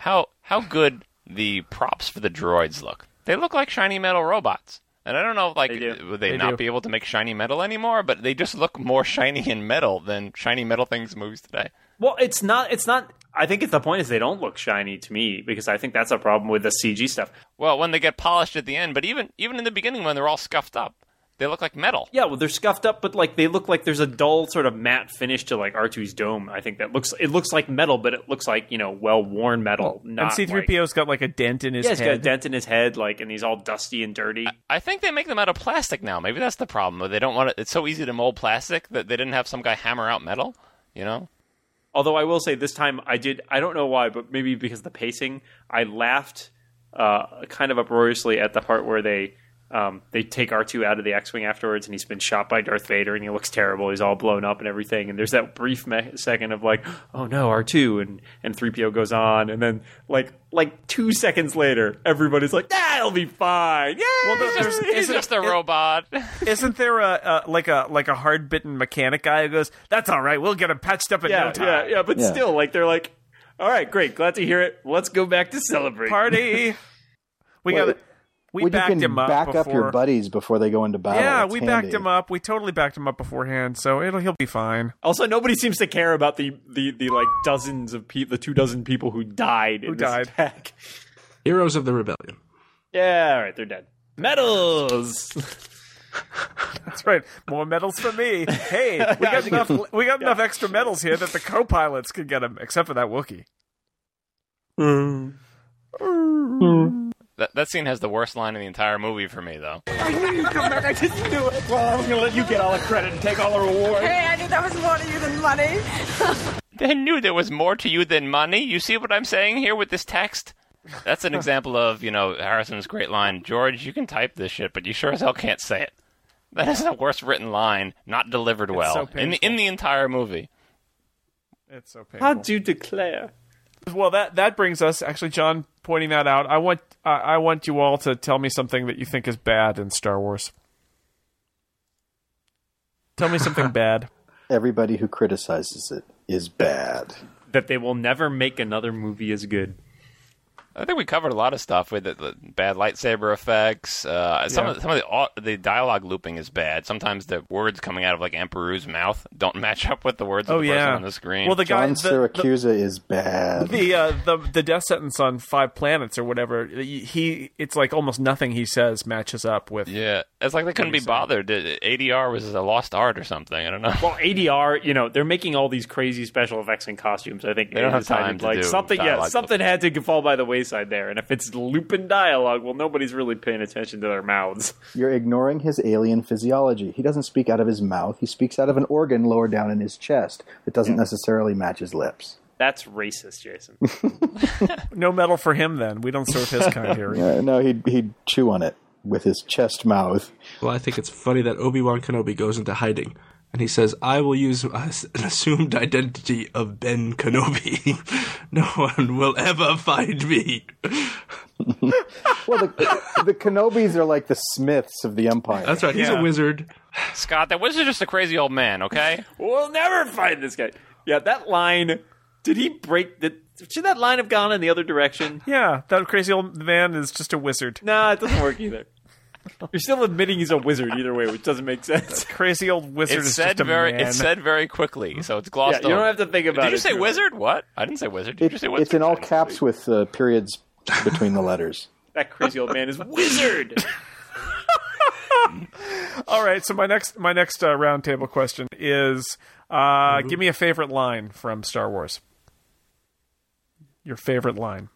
How how good the props for the droids look. They look like shiny metal robots. And I don't know, like, They do. would they, They not do. be able to make shiny metal anymore? But they just look more shiny in metal than shiny metal things in movies today. Well, it's not. It's not. I think it's the point is they don't look shiny to me because I think that's a problem with the CG stuff. Well, when they get polished at the end, but even even in the beginning when they're all scuffed up, they look like metal. Yeah, well, they're scuffed up, but like they look like there's a dull sort of matte finish to like R2's dome. I think that looks it looks like metal, but it looks like you know well worn metal. and not C three like- PO's got like a dent in his Yeah, he's got a head. dent in his head, like, and he's all dusty and dirty. I think they make them out of plastic now. Maybe that's the problem. They don't want it. It's so easy to mold plastic that they didn't have some guy hammer out metal. You know. Although I will say this time I did. I don't know why, but maybe because of the pacing, I laughed uh, kind of uproariously at the part where they um, they take R two out of the X wing afterwards, and he's been shot by Darth Vader, and he looks terrible. He's all blown up and everything. And there's that brief me- second of like, oh no, R two, and and three PO goes on, and then like like two seconds later, everybody's like, that'll be fine. Yeah, Well, there- there's- He's isn't- just a it- robot. Isn't there a, a like a like a hard bitten mechanic guy who goes, "That's all right, we'll get him patched up in yeah, no time." yeah, yeah. But Yeah. still, like they're like, all right, great, glad to hear it. Let's go back to celebrate. Party. We Well, got we when you backed can him up back before. up your buddies before they go into battle. yeah, it's we backed handy. him up. We totally backed him up beforehand, so it'll he'll be fine. Also, nobody seems to care about the the, the like dozens of people, the two dozen people who died. Who in died. attack. Heroes of the Rebellion. Yeah, all right, they're dead. Medals. That's right. More medals for me. Hey, we got enough. We got enough extra medals here that the co-pilots could get them, except for that Wookiee. Mm. Mm. That that scene has the worst line in the entire movie for me, though. I knew you'd come back. I didn't do it. Well, I was gonna let you get all the credit and take all the reward. Hey, I knew that was more to you than money. They knew there was more to you than money. You see what I'm saying here with this text? That's an example of, you know, Harrison's great line. George, you can type this shit, but you sure as hell can't say it. That is the worst written line, not delivered well so in the in the entire movie. It's so painful. How do you declare? Well, that that brings us actually, John, pointing that out. I want I I want you all to tell me something that you think is bad in Star Wars. Tell me something bad. Everybody who criticizes it. is bad. That they will never make another movie as good. I think we covered a lot of stuff with the, the bad lightsaber effects. Uh, some Yeah. of the, some of the au- the dialogue looping is bad. Sometimes the words coming out of like Emperor's mouth don't match up with the words Oh of the person yeah. on the screen. Well, the guy, John the, Siracusa is bad. the uh, the the death sentence on Five Planets or whatever. He it's like almost nothing he says matches up with. yeah, it's like they couldn't be bothered. ADR was a lost art or something. I don't know. Well, ADR, you know, they're making all these crazy special effects and costumes. I think They don't have decided, time to like do something. Yeah, dialogue. something had to fall by the wayside there. And if it's looping dialogue, well, nobody's really paying attention to their mouths. You're ignoring his alien physiology. He doesn't speak out of his mouth. He speaks out of an organ lower down in his chest that doesn't necessarily match his lips. That's racist, Jason. No medal for him. Then we don't serve his kind here. Uh, no, he'd he'd chew on it with his chest mouth. Well, I think it's funny that Obi Wan Kenobi goes into hiding. And he says, I will use an assumed identity of Ben Kenobi. no one will ever find me. Well, the, the Kenobis are like the Smiths of the Empire. That's right, he's Yeah. a wizard. Scott, that was just a crazy old man. Okay. we'll never find this guy. Yeah, that line. Did he break the? Should that line have gone in the other direction? Yeah, that crazy old man is just a wizard. Nah, it doesn't work either. You're still admitting he's a wizard either way, which doesn't make sense. Crazy old wizard It's is said just a very. man. It's said very quickly, so it's glossed Yeah, you over. don't have to think about Did you it say too wizard? What? I didn't say wizard. Did It- you say wizard? it's in all caps with uh, periods between the letters. That crazy old man is wizard. All right, so my next my next uh, roundtable question is: uh, Give me a favorite line from Star Wars. Your favorite line.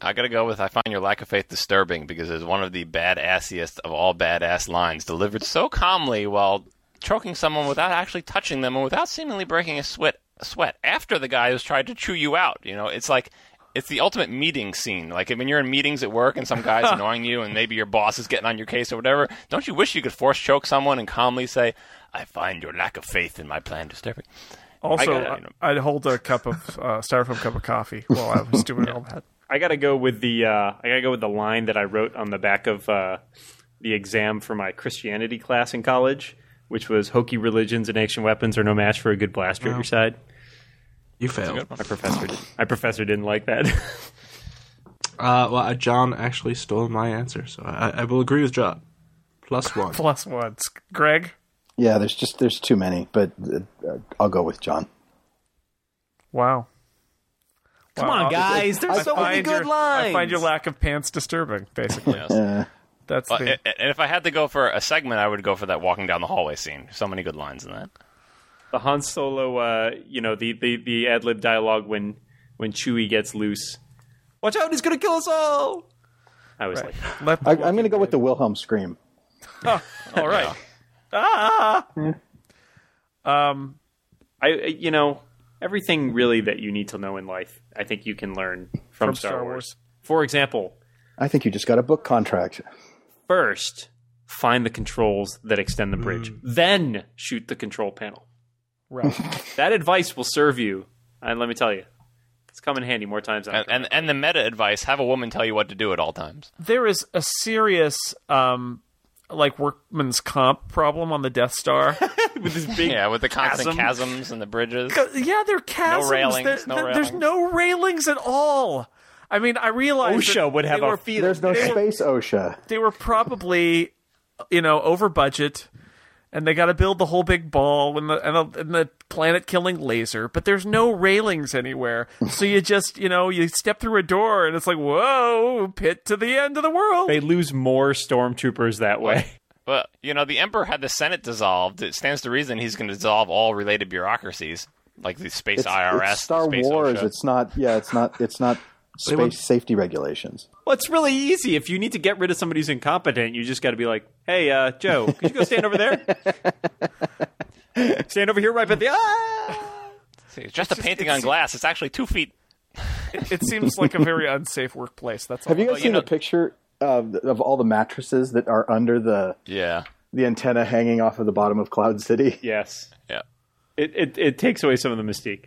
I gotta go with I find your lack of faith disturbing because it's one of the badassiest of all badass lines, delivered so calmly while choking someone without actually touching them and without seemingly breaking a sweat. A sweat after the guy has tried to chew you out. You know, it's like it's the ultimate meeting scene. Like when you're in meetings at work and some guy's annoying you, and maybe your boss is getting on your case or whatever. Don't you wish you could force choke someone and calmly say, "I find your lack of faith in my plan disturbing." Also, I would hold a cup of uh, styrofoam cup of coffee while I was doing all that. I gotta go with the uh, I gotta go with the line that I wrote on the back of uh, the exam for my Christianity class in college, which was hokey religions and ancient weapons are no match for a good blaster at your side. You failed. My professor, did, my professor didn't like that. Uh, well, uh, John actually stole my answer, so I, I will agree with John. Plus one. Plus one. Greg? Yeah, there's just there's too many, but uh, I'll go with John. Wow. Come Wow. on, guys! There's I so many good your- lines. I find your lack of pants disturbing, basically. Yes. Uh, That's Well, the. and if I had to go for a segment, I would go for that walking down the hallway scene. So many good lines in that. the Han Solo, uh, you know, the the, the ad lib dialogue when when Chewie gets loose. Watch out! He's gonna kill us all. I was like, I, I'm going to go with the Wilhelm scream. all right. Ah! Um, I I- you know everything really that you need to know in life. I think you can learn from, From Star, Star Wars. Wars. For example, I think you just got a book contract. first find the controls that extend the bridge, Mm. then shoot the control panel. right. That advice will serve you, and let me tell you, it's come in handy more times than And, can and and the meta advice: have a woman tell you what to do at all times. there is a serious, um, like workman's comp problem on the Death Star. remember. with this big Yeah, with the constant chasm. chasms and the bridges. yeah, they're chasms. railings, There- no there- There's railings. no railings at all. I mean, I realize OSHA that would have they a were, feeling. There's no space OSHA. they were probably, you know, over budget, and they got to build the whole big ball and the and the, and the planet killing laser. But there's no railings anywhere, so you just you know you step through a door and it's like whoa, pit to the end of the world. They lose more stormtroopers that way. But you know, the emperor had the Senate dissolved. It stands to reason he's going to dissolve all related bureaucracies, like the space It's, IRS, it's Star space Wars. OSHA. It's not. Yeah, it's not. It's not They want- space safety regulations. Well, it's really easy. If you need to get rid of somebody who's incompetent, you just got to be like, "Hey, uh, Joe, could you go stand over there? stand over here, right by the ah." See, it's just a just- painting it's- on glass. It's actually two feet. It, it seems like a very unsafe workplace. That's all. Have you guys Well, you seen know- the picture of, of all the mattresses that are under the Yeah, the antenna hanging off of the bottom of Cloud City? Yes, yeah. it, it it takes away some of the mystique.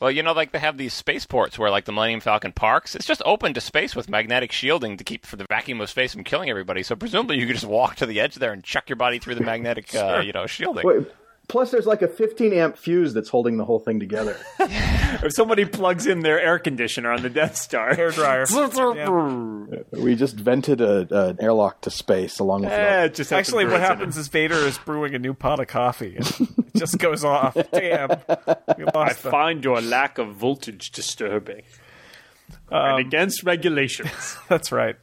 Well, you know, like they have these spaceports where, like the Millennium Falcon parks, it's just open to space with magnetic shielding to keep for the vacuum of space from killing everybody. So presumably, you could just walk to the edge there and chuck your body through the magnetic, uh, you know, shielding. Wait, Plus, there's like a 15 amp fuse that's holding the whole thing together. if somebody plugs in their air conditioner on the Death Star, hair dryer. we just vented a, an airlock to space along with Eh, that. just Actually, what happens is Vader is brewing a new pot of coffee. And it just goes off. Damn. I lost the- find your lack of voltage disturbing Um, and against regulations. That's right.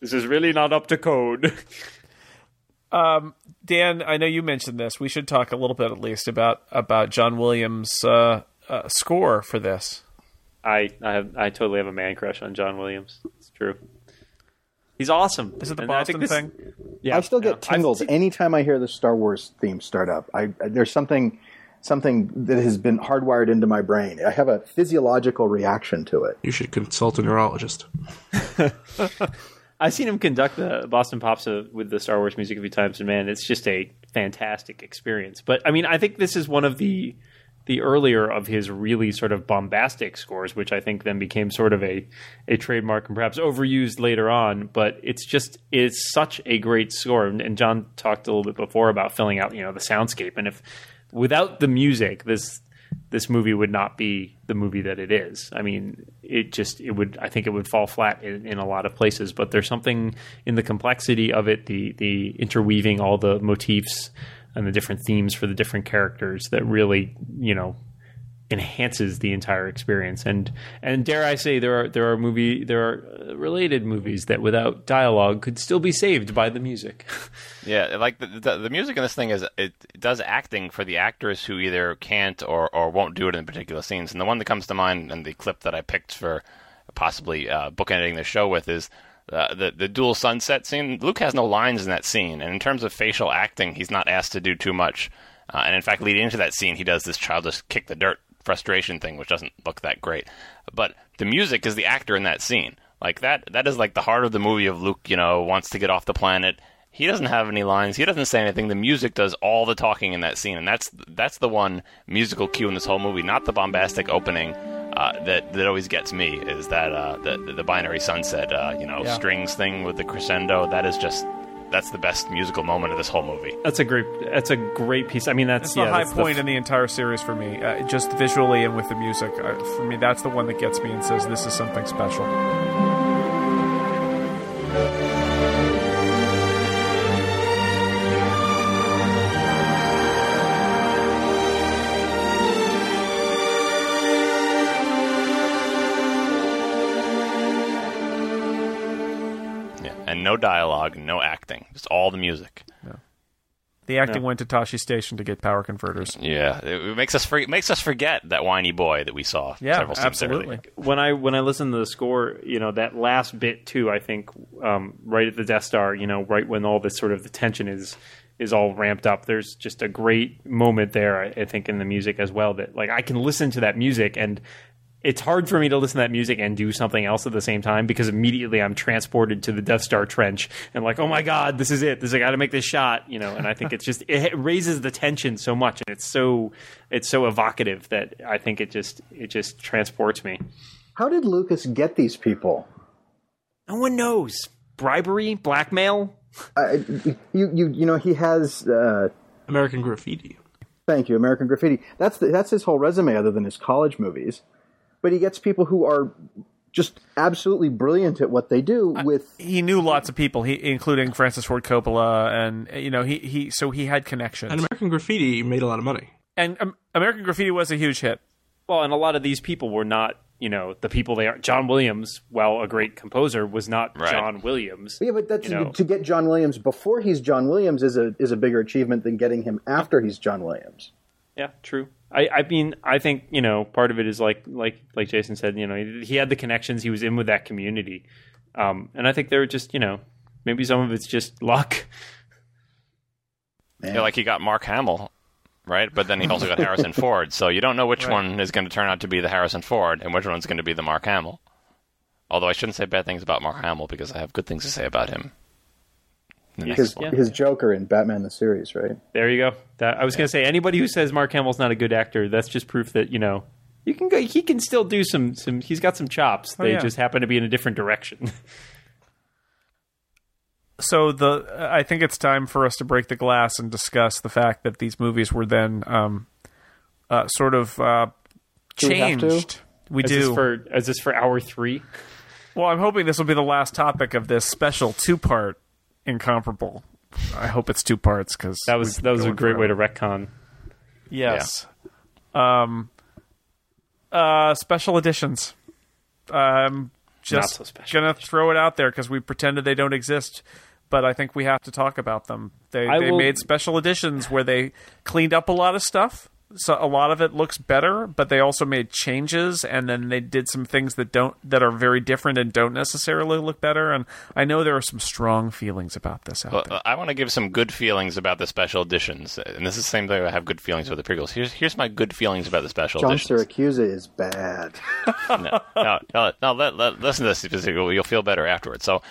This is really not up to code. Um, Dan, I know you mentioned this. We should talk a little bit, at least, about about John Williams' uh, uh, score for this. I I, have, I totally have a man crush on John Williams. It's true. He's awesome. Is it the And I Boston this- thing? Yeah, I still yeah. get tingles anytime I hear the Star Wars theme start up. I, I there's something something that has been hardwired into my brain. I have a physiological reaction to it. You should consult a neurologist. I've seen him conduct the Boston Pops uh, with the Star Wars music a few times, and man, it's just a fantastic experience. But I mean, I think this is one of the the earlier of his really sort of bombastic scores, which I think then became sort of a a trademark and perhaps overused later on. But it's just it's such a great score, and, and John talked a little bit before about filling out you know the soundscape, and if without the music, this this movie would not be the movie that it is. I mean, it just it would I think it would fall flat in, in a lot of places. But there's something in the complexity of it, the the interweaving all the motifs and the different themes for the different characters that really you know enhances the entire experience. And and dare I say there are there are movie there are related movies that without dialogue could still be saved by the music. Yeah, like the, the the music in this thing is it, it does acting for the actors who either can't or, or won't do it in particular scenes. And the one that comes to mind and the clip that I picked for possibly uh, bookending the show with is uh, the the dual sunset scene. Luke has no lines in that scene, and in terms of facial acting, he's not asked to do too much. Uh, and in fact, leading into that scene, he does this childish kick the dirt frustration thing, which doesn't look that great. But the music is the actor in that scene. Like that that is like the heart of the movie of Luke, you know, wants to get off the planet. He doesn't have any lines. He doesn't say anything. The music does all the talking in that scene, and that's that's the one musical cue in this whole movie, not the bombastic opening uh, that that always gets me. Is that uh, the the binary sunset, uh, you know, Yeah. strings thing with the crescendo? That is just that's the best musical moment of this whole movie. That's a great. That's a great piece. I mean, that's It's yeah, the high that's point in the entire series for me, uh, just visually and with the music. Uh, for me, that's the one that gets me and says this is something special. No dialogue, no acting, just all the music. The acting Yeah. went to Tosche Station to get power converters. Yeah, it it makes us for, it makes us forget that whiny boy that we saw Yeah, several scenes absolutely. earlier. when I when I listen to the score, you know that last bit too. I think um, right at the Death Star, you know, right when all this sort of the tension is is all ramped up. There's just a great moment there. I, I think in the music as well that like I can listen to that music and. It's hard for me to listen to that music and do something else at the same time because immediately I'm transported to the Death Star trench and like, oh my god, this is it. This I got to make this shot, you know. And I think it's just it raises the tension so much, and it's so it's so evocative that I think it just it just transports me. How did Lucas get these people? No one knows. Bribery, blackmail. Uh, you, you, you know, he has uh, American Graffiti. Thank you, American Graffiti. That's the, that's his whole resume, other than his college movies. But he gets people who are just absolutely brilliant at what they do. With He knew lots of people, he, including Francis Ford Coppola, and you know he, he so he had connections. And American Graffiti made a lot of money. And um, American Graffiti was a huge hit. Well, and a lot of these people were not, you know, the people they are. John Williams, while a great composer, was not John Williams. yeah, but that's you know. to get John Williams before he's John Williams is a is a bigger achievement than getting him after he's John Williams. Yeah, true. I, I mean, I think you know, part of it is like like like Jason said. You know, he, he had the connections. He was in with that community, um, and I think they were just, you know, maybe some of it's just luck. Yeah, like he got Mark Hamill, right? But then he also got Harrison Ford. So you don't know which Right. one is going to turn out to be the Harrison Ford and which one's going to be the Mark Hamill. Although I shouldn't say bad things about Mark Hamill because I have good things to say about him. The next His, one. his Joker in Batman the series, right? There you go. That I was going to say anybody who says Mark Hamill's not a good actor, that's just proof that you know you can go. He can still do some some. He's got some chops. Oh, they yeah. just happen to be in a different direction. so the I think it's time for us to break the glass and discuss the fact that these movies were then um, uh, sort of uh, Do we have to? changed. We is do. This for, is this for hour three? Well, I'm hoping this will be the last topic of this special two-part incomparable. I hope it's two parts because That was that was a great way to retcon. Yes. Um. Uh, special editions. Um, just so special gonna throw it out there because we pretended they don't exist, but I think we have to talk about them. They I they will- made special editions where they cleaned up a lot of stuff. So a lot of it looks better, but they also made changes, and then they did some things that don't that are very different and don't necessarily look better. And I know there are some strong feelings about this out Well, there. I want to give some good feelings about the special editions, and this is the same thing I have good feelings with the prequels. Here's here's my good feelings about the special John editions. Siracusa is bad. no, no, no, no let, let, listen to this specifically. You'll feel better afterwards. So,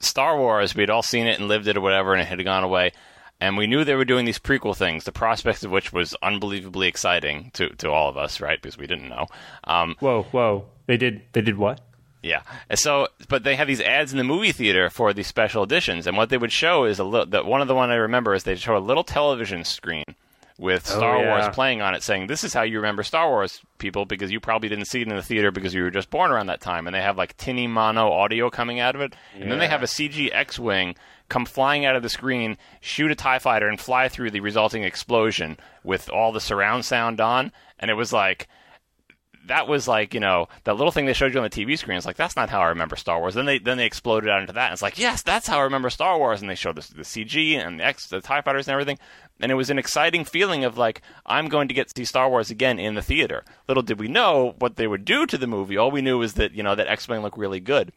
Star Wars, we'd all seen it and lived it or whatever, and it had gone away. And we knew they were doing these prequel things, the prospect of which was unbelievably exciting to, to all of us, right? Because we didn't know. Um, Whoa, whoa! They did they did what? yeah. So, but they have these ads in the movie theater for these special editions, and what they would show is a little. The, one of the one I remember is they show a little television screen with Oh, Star yeah. Wars playing on it, saying, "This is how you remember Star Wars, people, because you probably didn't see it in the theater because you were just born around that time." And they have like tinny mono audio coming out of it, and then they have a CG X-wing come flying out of the screen, shoot a Tie Fighter, and fly through the resulting explosion with all the surround sound on, and it was like that was like you know that little thing they showed you on the TV screen. It's like that's not how I remember Star Wars. Then they then they exploded out into that. And it's like yes, that's how I remember Star Wars. And they showed the, the CG and the X, the Tie Fighters and everything. And it was an exciting feeling of like I'm going to get to see Star Wars again in the theater. Little did we know what they would do to the movie. All we knew was that you know that X Wing looked really good.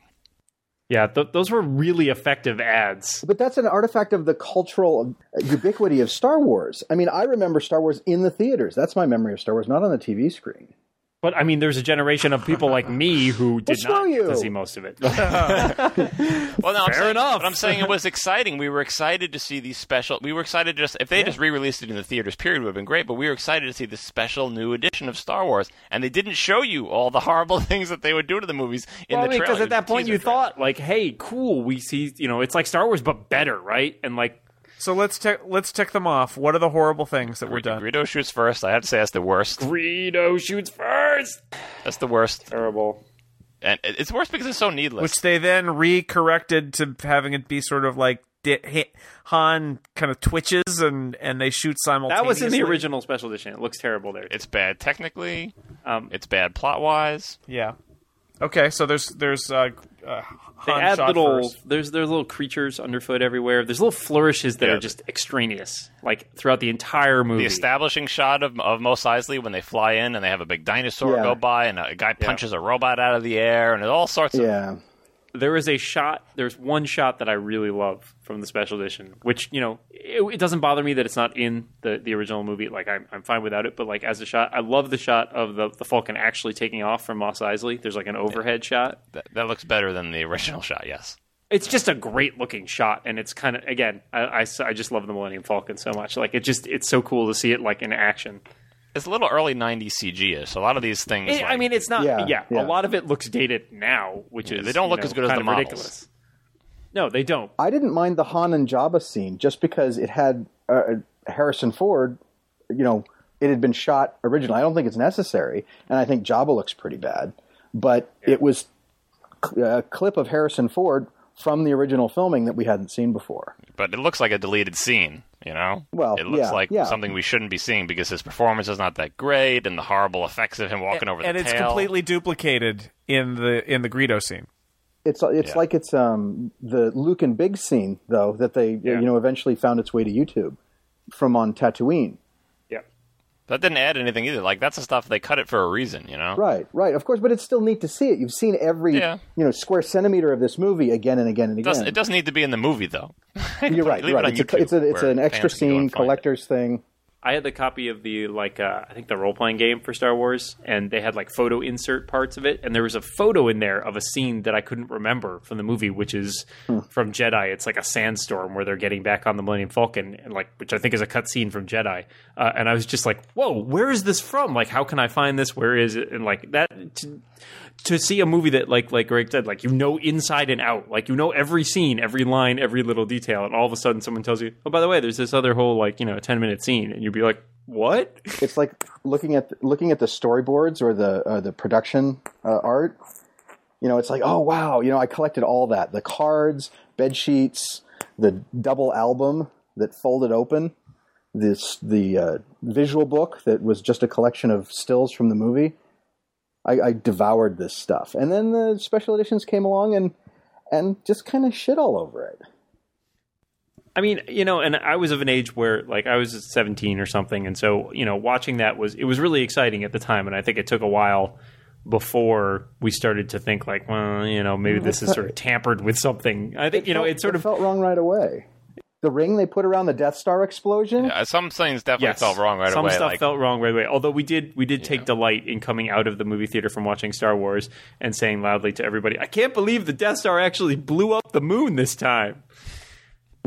Yeah, th- those were really effective ads. But that's an artifact of the cultural ubiquity of Star Wars. I mean, I remember Star Wars in the theaters. That's my memory of Star Wars, not on the TV screen. But I mean, there's a generation of people like me who did screw not get you. to see most of it. Well, no, I'm Fair saying, enough. But I'm saying it was exciting. We were excited to see these special. We were excited to just if they just re-released it in the theaters, period, would have been great. But we were excited to see this special new edition of Star Wars, and they didn't show you all the horrible things that they would do to the movies in well, I the mean, trailer. because at that point you trailer. thought like, "Hey, cool, we see, you know, it's like Star Wars but better, right?" And like, So let's tick let's tick them off. What are the horrible things that were done? Greedo shoots first. I have to say that's the worst. Greedo shoots first. That's the worst, Terrible. and it's worse because it's so needless. which they then re-corrected to having it be sort of like di- Han kind of twitches and and they shoot simultaneously. That was in the original special edition. It looks terrible there. it's bad technically. Um, It's bad plot wise. Yeah. Okay, so there's there's uh, uh, they add little first. there's there's little creatures underfoot everywhere. There's little flourishes that Yeah. are just extraneous, like throughout the entire movie. The establishing shot of, of Mos Eisley when they fly in and they have a big dinosaur Yeah. go by and a guy punches a robot out of the air and all sorts of Yeah. There is a shot there's one shot that i really love from the special edition which you know it, it doesn't bother me that it's not in the, the original movie. Like I'm, I'm fine without it but like as a shot i love the shot of the, the falcon actually taking off from Mos Eisley there's like an overhead shot. That, that looks better than the original shot. Yes. it's just a great looking shot and it's kind of again I I just love the millennium falcon so much. Like it just it's so cool to see it like in action It's a little early '90s CG-ish. A lot of these things. It- i mean it's not yeah, Yeah, yeah. a lot of it looks dated now which Yeah, is they don't look know, as good as the of models. ridiculous no they don't I didn't mind the Han and Jabba scene just because it had uh, Harrison Ford. You know, it had been shot originally. I don't think it's necessary, and I think Jabba looks pretty bad. But it was a clip of Harrison Ford from the original filming that we hadn't seen before. but it looks like a deleted scene. You know. Well, it looks yeah, like yeah. something we shouldn't be seeing because his performance is not that great, and the horrible effects of him walking over the and it's tail. completely duplicated in the in the Greedo scene. It's it's Yeah. like it's um the Luke and Big scene though that they Yeah. you know eventually found its way to YouTube from on Tatooine. That didn't add anything either. Like that's the stuff they cut it for a reason. You know. Right, right. Of course, but it's still neat to see it. You've seen every Yeah. you know square centimeter of this movie again and again and It again. doesn't, it doesn't need to be in the movie though. You're right. It right. It's, a, YouTube it's, a, it's an extra fans can go scene find it. collector's thing. I had the copy of the like uh, I think the role playing game for Star Wars, and they had like photo insert parts of it, and there was a photo in there of a scene that I couldn't remember from the movie, which is from Jedi. It's like a sandstorm where they're getting back on the Millennium Falcon, and like which I think is a cutscene from Jedi. Uh, and I was just like, "Whoa, where is this from? Like, how can I find this? Where is it?" And like that. To, to see a movie that like like Greg said, like you know inside and out, like you know every scene, every line, every little detail, and all of a sudden someone tells you, "Oh, by the way, there's this other whole like you know ten minute scene," and you'd be like, "What?" It's like looking at looking at the storyboards or the uh, the production uh, art. You know, it's like, oh wow, you know, I collected all that: the cards, bed sheets, the double album that folded open, this the uh, visual book that was just a collection of stills from the movie. I, I devoured this stuff, and then the special editions came along and and just kind of shit all over it. I mean, you know, and I was of an age where like I was 17 or something, and so you know, watching that was it was really exciting at the time, and I think it took a while before we started to think like, well, you know, maybe mm, this is sort of tampered with something. I think you know, it sort of felt wrong right away. The ring they put around the Death Star explosion. Yeah, some things definitely Yes. felt wrong right Some away. Some stuff like, felt wrong right away. Although we did we did take delight in coming out of the movie theater from watching Star Wars and saying loudly to everybody, "I can't believe the Death Star actually blew up the moon this time."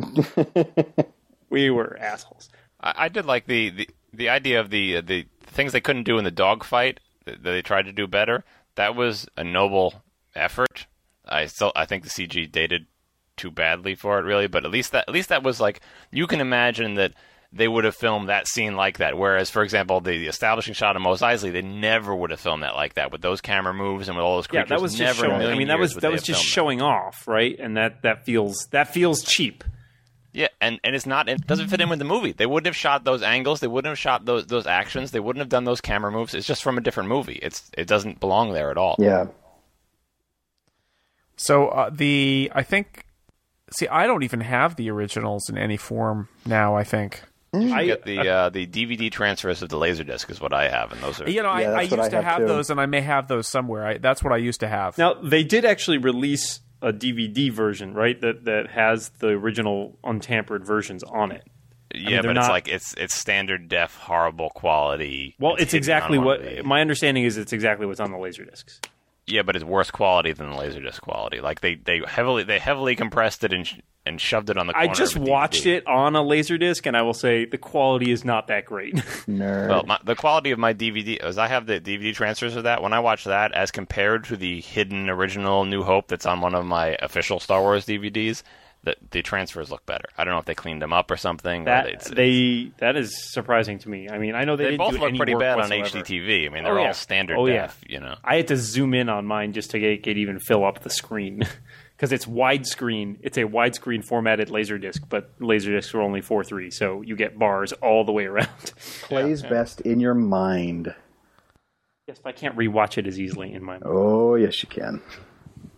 we were assholes. I, I did like the, the, the idea of the the things they couldn't do in the dogfight that, that they tried to do better. That was a noble effort. I still I think the CG dated too badly for it really, but at least that at least that was like you can imagine that they would have filmed that scene like that. Whereas, for example, the establishing shot of Mos Eisley, they never would have filmed that like that with those camera moves and with all those creatures. Yeah, that was just never in showing. I mean, that was that was just filmed showing off, right? And that that feels that feels cheap. Yeah, and, and it's not it doesn't fit in with the movie. They wouldn't have shot those angles. They wouldn't have shot those those actions. They wouldn't have done those camera moves. It's just from a different movie. It's it doesn't belong there at all. Yeah. So uh, the I think see I don't even have the originals in any form now. I think You should get the uh, the DVD transfers of the Laserdisc is what I have, and those are you know I, I used to have, those, and I may have those somewhere. I, that's what I used to have. Now they did actually release a DVD version, right? That that has the original untampered versions on it. I mean, yeah, they're but it's like it's it's standard def, horrible quality. Well, it's hidden exactly what my understanding is. It's exactly what's on the laser discs. Yeah, but it's worse quality than the Laserdisc quality. Like they, they heavily they heavily compressed it and sh- and shoved it on the. I just of watched DVD. it on a laser disc, and I will say the quality is not that great. Nerd. Well, my, the quality of my DVD, as I have the DVD transfers of that, when I watch that as compared to the hidden original New Hope that's on one of my official Star Wars DVDs, the, the transfers look better. I don't know if they cleaned them up or something. or that they, it's- they that is surprising to me. I mean, I know they, they didn't both do look any pretty work bad whatsoever. on HDTV. I mean, Oh, they're yeah. all standard Oh, def, yeah. you know. I had to zoom in on mine just to get, get even fill up the screen because it's widescreen. It's a widescreen formatted laserdisc, but laserdiscs are only four three, so you get bars all the way around. Plays best in your mind. yes, but I can't rewatch it as easily in my mind. Oh, yes, you can.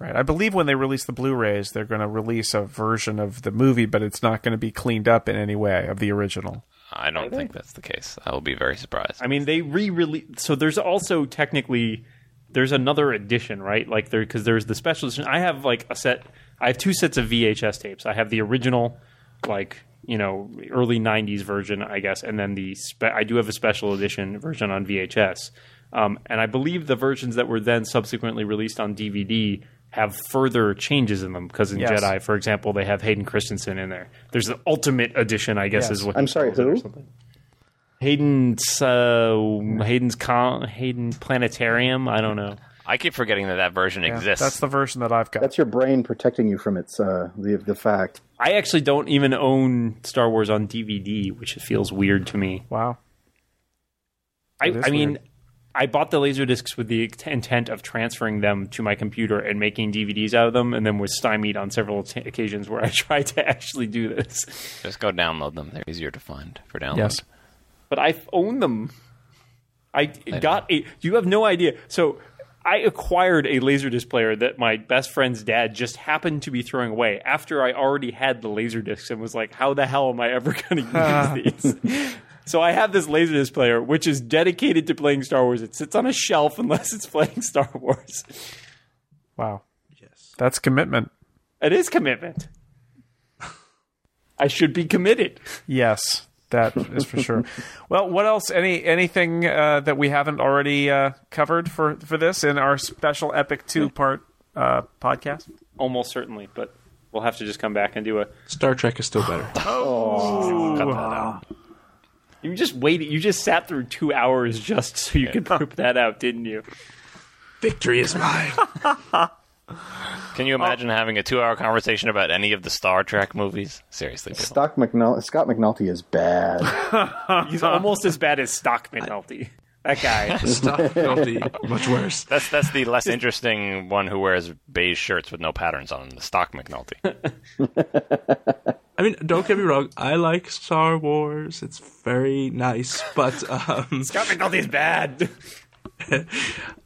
Right. I believe when they release the Blu-rays, they're going to release a version of the movie, but it's not going to be cleaned up in any way of the original. I don't think that's the case. I will be very surprised. I mean, they re-release. So there's also technically there's another edition, right? Like there because there's the special edition. I have like a set. I have two sets of VHS tapes. I have the original, like you know, early '90s version, I guess, and then the spe- I do have a special edition version on VHS. Um, and I believe the versions that were then subsequently released on DVD have further changes in them because in Yes. Jedi, for example, they have Hayden Christensen in there. There's the Ultimate Edition, I guess, Yes. is what I'm sorry, calls it or who? something. Hayden's uh, Hayden's con- Hayden Planetarium. I don't know. I keep forgetting that that version Yeah, exists. that's the version that I've got. That's your brain protecting you from its uh, the the fact. I actually don't even own Star Wars on DVD, which feels weird to me. wow. I, I mean, weird. I bought the laser discs with the intent of transferring them to my computer and making DVDs out of them, and then was stymied on several t- occasions where I tried to actually do this. Just go download them. They're easier to find for download. Yes. but I own them. I got a. You have no idea. So I acquired a laserdisc player that my best friend's dad just happened to be throwing away after I already had the laserdiscs and was like, "How the hell am I ever going to use these?" So I have this laserdisc player which is dedicated to playing Star Wars. It sits on a shelf unless it's playing Star Wars. Wow. Yes. That's commitment. It is commitment. I should be committed. Yes. That is for sure. Well, what else? Any anything uh, that we haven't already uh, covered for for this in our special epic two part uh, podcast? Almost certainly, but we'll have to just come back and do a. Star Trek is still better. Oh, Cut that out. You just waited. You just sat through two hours just so you could poop that out, didn't you? Victory is mine. Can you imagine having a two-hour conversation about any of the Star Trek movies? Seriously, people. Stock McNul- Scott McNulty is bad. He's almost as bad as Stock McNulty. That guy. Stock McNulty, much worse. That's that's the less interesting one who wears beige shirts with no patterns on them. The stock McNulty. I mean, don't get me wrong. I like Star Wars. It's very nice, but um, Scott McNulty's bad.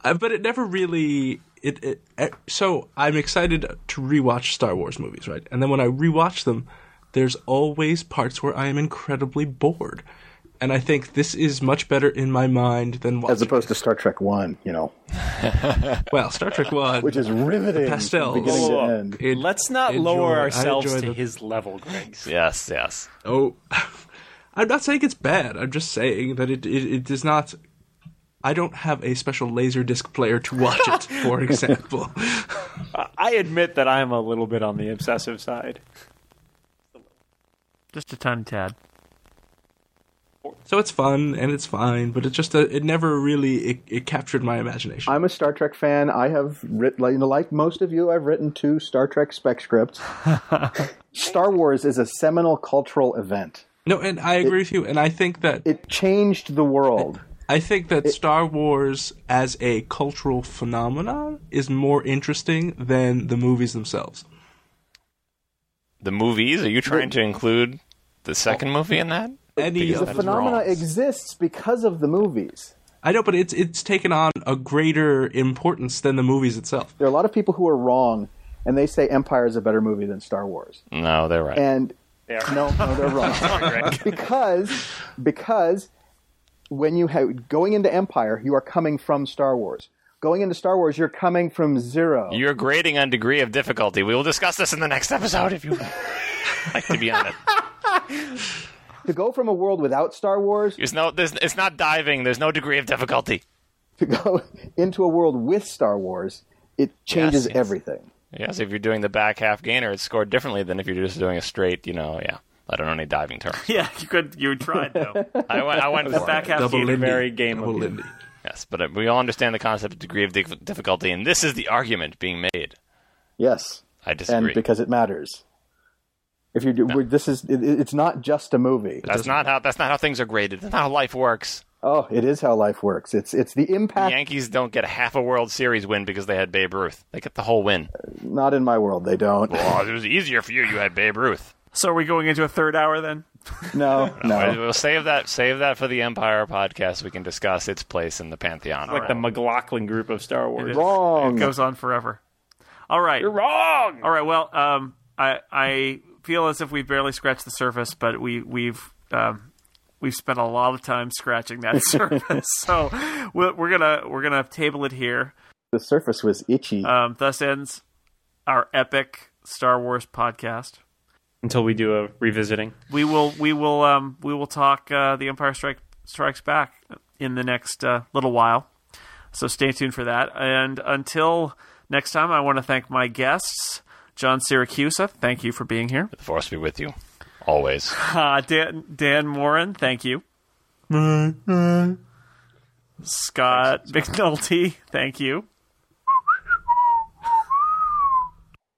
uh, but it never really. It, it, it so I'm excited to rewatch Star Wars movies, right? And then when I rewatch them, there's always parts where I am incredibly bored, and I think this is much better in my mind than watching. As opposed to Star Trek One, you know, well, Star Trek One, which is riveting, pastels. from beginning to end. It- Let's not enjoy- lower ourselves to the- his level, Greg. yes, yes. Oh, I'm not saying it's bad. I'm just saying that it it, it does not. I don't have a special laser disc player to watch it, for example. I admit that I'm a little bit on the obsessive side. Just a tiny tad. So it's fun and it's fine, but it just uh, it never really it, it captured my imagination. I'm a Star Trek fan. I have written, like, you know, like most of you, I've written two Star Trek spec scripts. Star Wars is a seminal cultural event. No, and I agree with you, and I think that it changed the world. I think that Star Wars as a cultural phenomenon is more interesting than the movies themselves. The movies? Are you trying to include the second movie in that? Any Because The that's phenomena wrong. exists because of the movies. I know, but it's it's taken on a greater importance than the movies itself. There are a lot of people who are wrong, and they say Empire is a better movie than Star Wars. No, they're right. And They are. no, no, they're wrong. because because when you have going into Empire, you are coming from Star Wars. Going into Star Wars, you're coming from zero. You're grading on degree of difficulty. We will discuss this in the next episode if you like to be on it. To go from a world without Star Wars There's no, there's, it's not diving. There's no degree of difficulty. to go into a world with Star Wars, it changes Yes, yes. everything. Yes, if you're doing the back half gainer, it's scored differently than if you're just doing a straight, you know, yeah. I don't know any diving terms. Yeah, you could. You tried though. I went, I went the back it. half Double gainer. Lindy. very game Double of. Lindy. Yes, but uh, we all understand the concept of degree of difficulty, and this is the argument being made. Yes, I disagree. and because it matters. If you do, we're- this is it, it's not just a movie. that's not how that's not how things are graded. That's not how life works. Oh, it is how life works. It's it's the impact. The impact. Yankees don't get a half a World Series win because they had Babe Ruth. They get the whole win. Not in my world, they don't. Well, it was easier for you. You had Babe Ruth. So are we going into a third hour then? No, no. We'll save that. Save that for the Empire podcast. We can discuss its place in the pantheon. Like the McLaughlin group of Star Wars. Wrong. It goes on forever. All right. You're wrong. All right. Well, um, I I feel as if we've barely scratched the surface, but we we've um, we've spent a lot of time scratching that surface. so we're, we're gonna we're gonna table it here. The surface was itchy. Um, thus ends our epic Star Wars podcast. Until we do a revisiting. We will we will um, we will talk uh, the Empire Strike Strikes Back in the next uh, little while. So stay tuned for that. And until next time, I want to thank my guests, John Siracusa. Thank you for being here. The force be with you, always. Uh, Dan Dan Moren. Thank you. Scott McNulty. Thank you.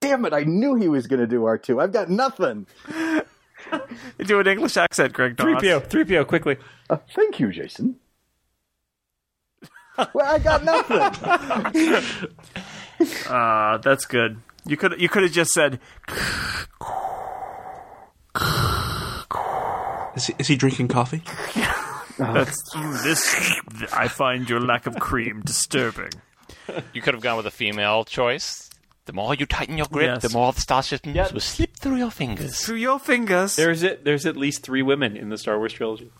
Damn it! I knew he was going to do R two. I've got nothing. Do an English accent, Greg. Doss. 3PO, 3PO, quickly. Uh, thank you, Jason. well, I got nothing. Uh, that's good. You could you could have just said Is he, is he drinking coffee? that's this. I find your lack of cream disturbing. You could have gone with a female choice. The more you tighten your grip, Yes. the more the star systems will slip through your fingers. Through your fingers. There's it. There's at least three women in the Star Wars trilogy.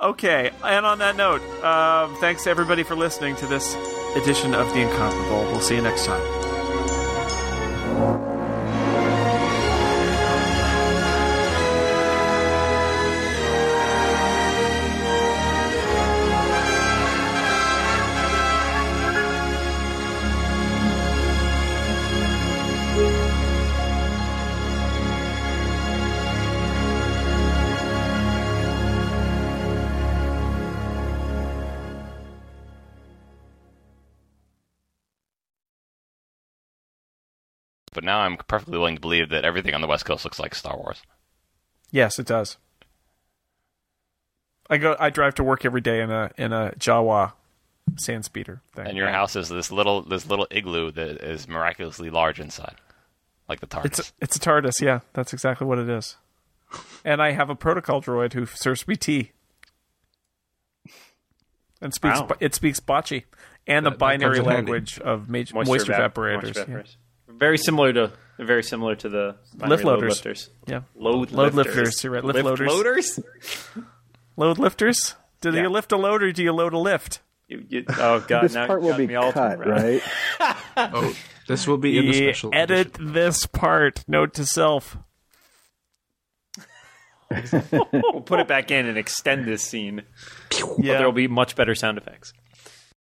Okay, and on that note, um, thanks to everybody for listening to this edition of The Incomparable. We'll see you next time. But now I'm perfectly willing to believe that everything on the West Coast looks like Star Wars. Yes, it does. I go. I drive to work every day in a in a Jawa sand speeder thing. And your house is this little this little igloo that is miraculously large inside, like the TARDIS. It's a, it's a TARDIS. Yeah, that's exactly what it is. And I have a protocol droid who serves me tea. And speaks. Wow. It speaks Bocce and the That- that binary comes handy. language of major, moisture, evap- evaporators. moisture yeah. Evaporators. Very similar to very similar to the binary Lift load loaders. lifters. Yeah. Load, Load lifters. lifters, you're right. Lift Lift loaders. loaders? Load lifters. Do Yeah. you lift a load or do you load a lift? You- you- oh god, this now part will be me all cut, right? Oh, this will be in the special edit this part. Note to self. we'll put it back in and extend this scene. But Yeah. there will be much better sound effects.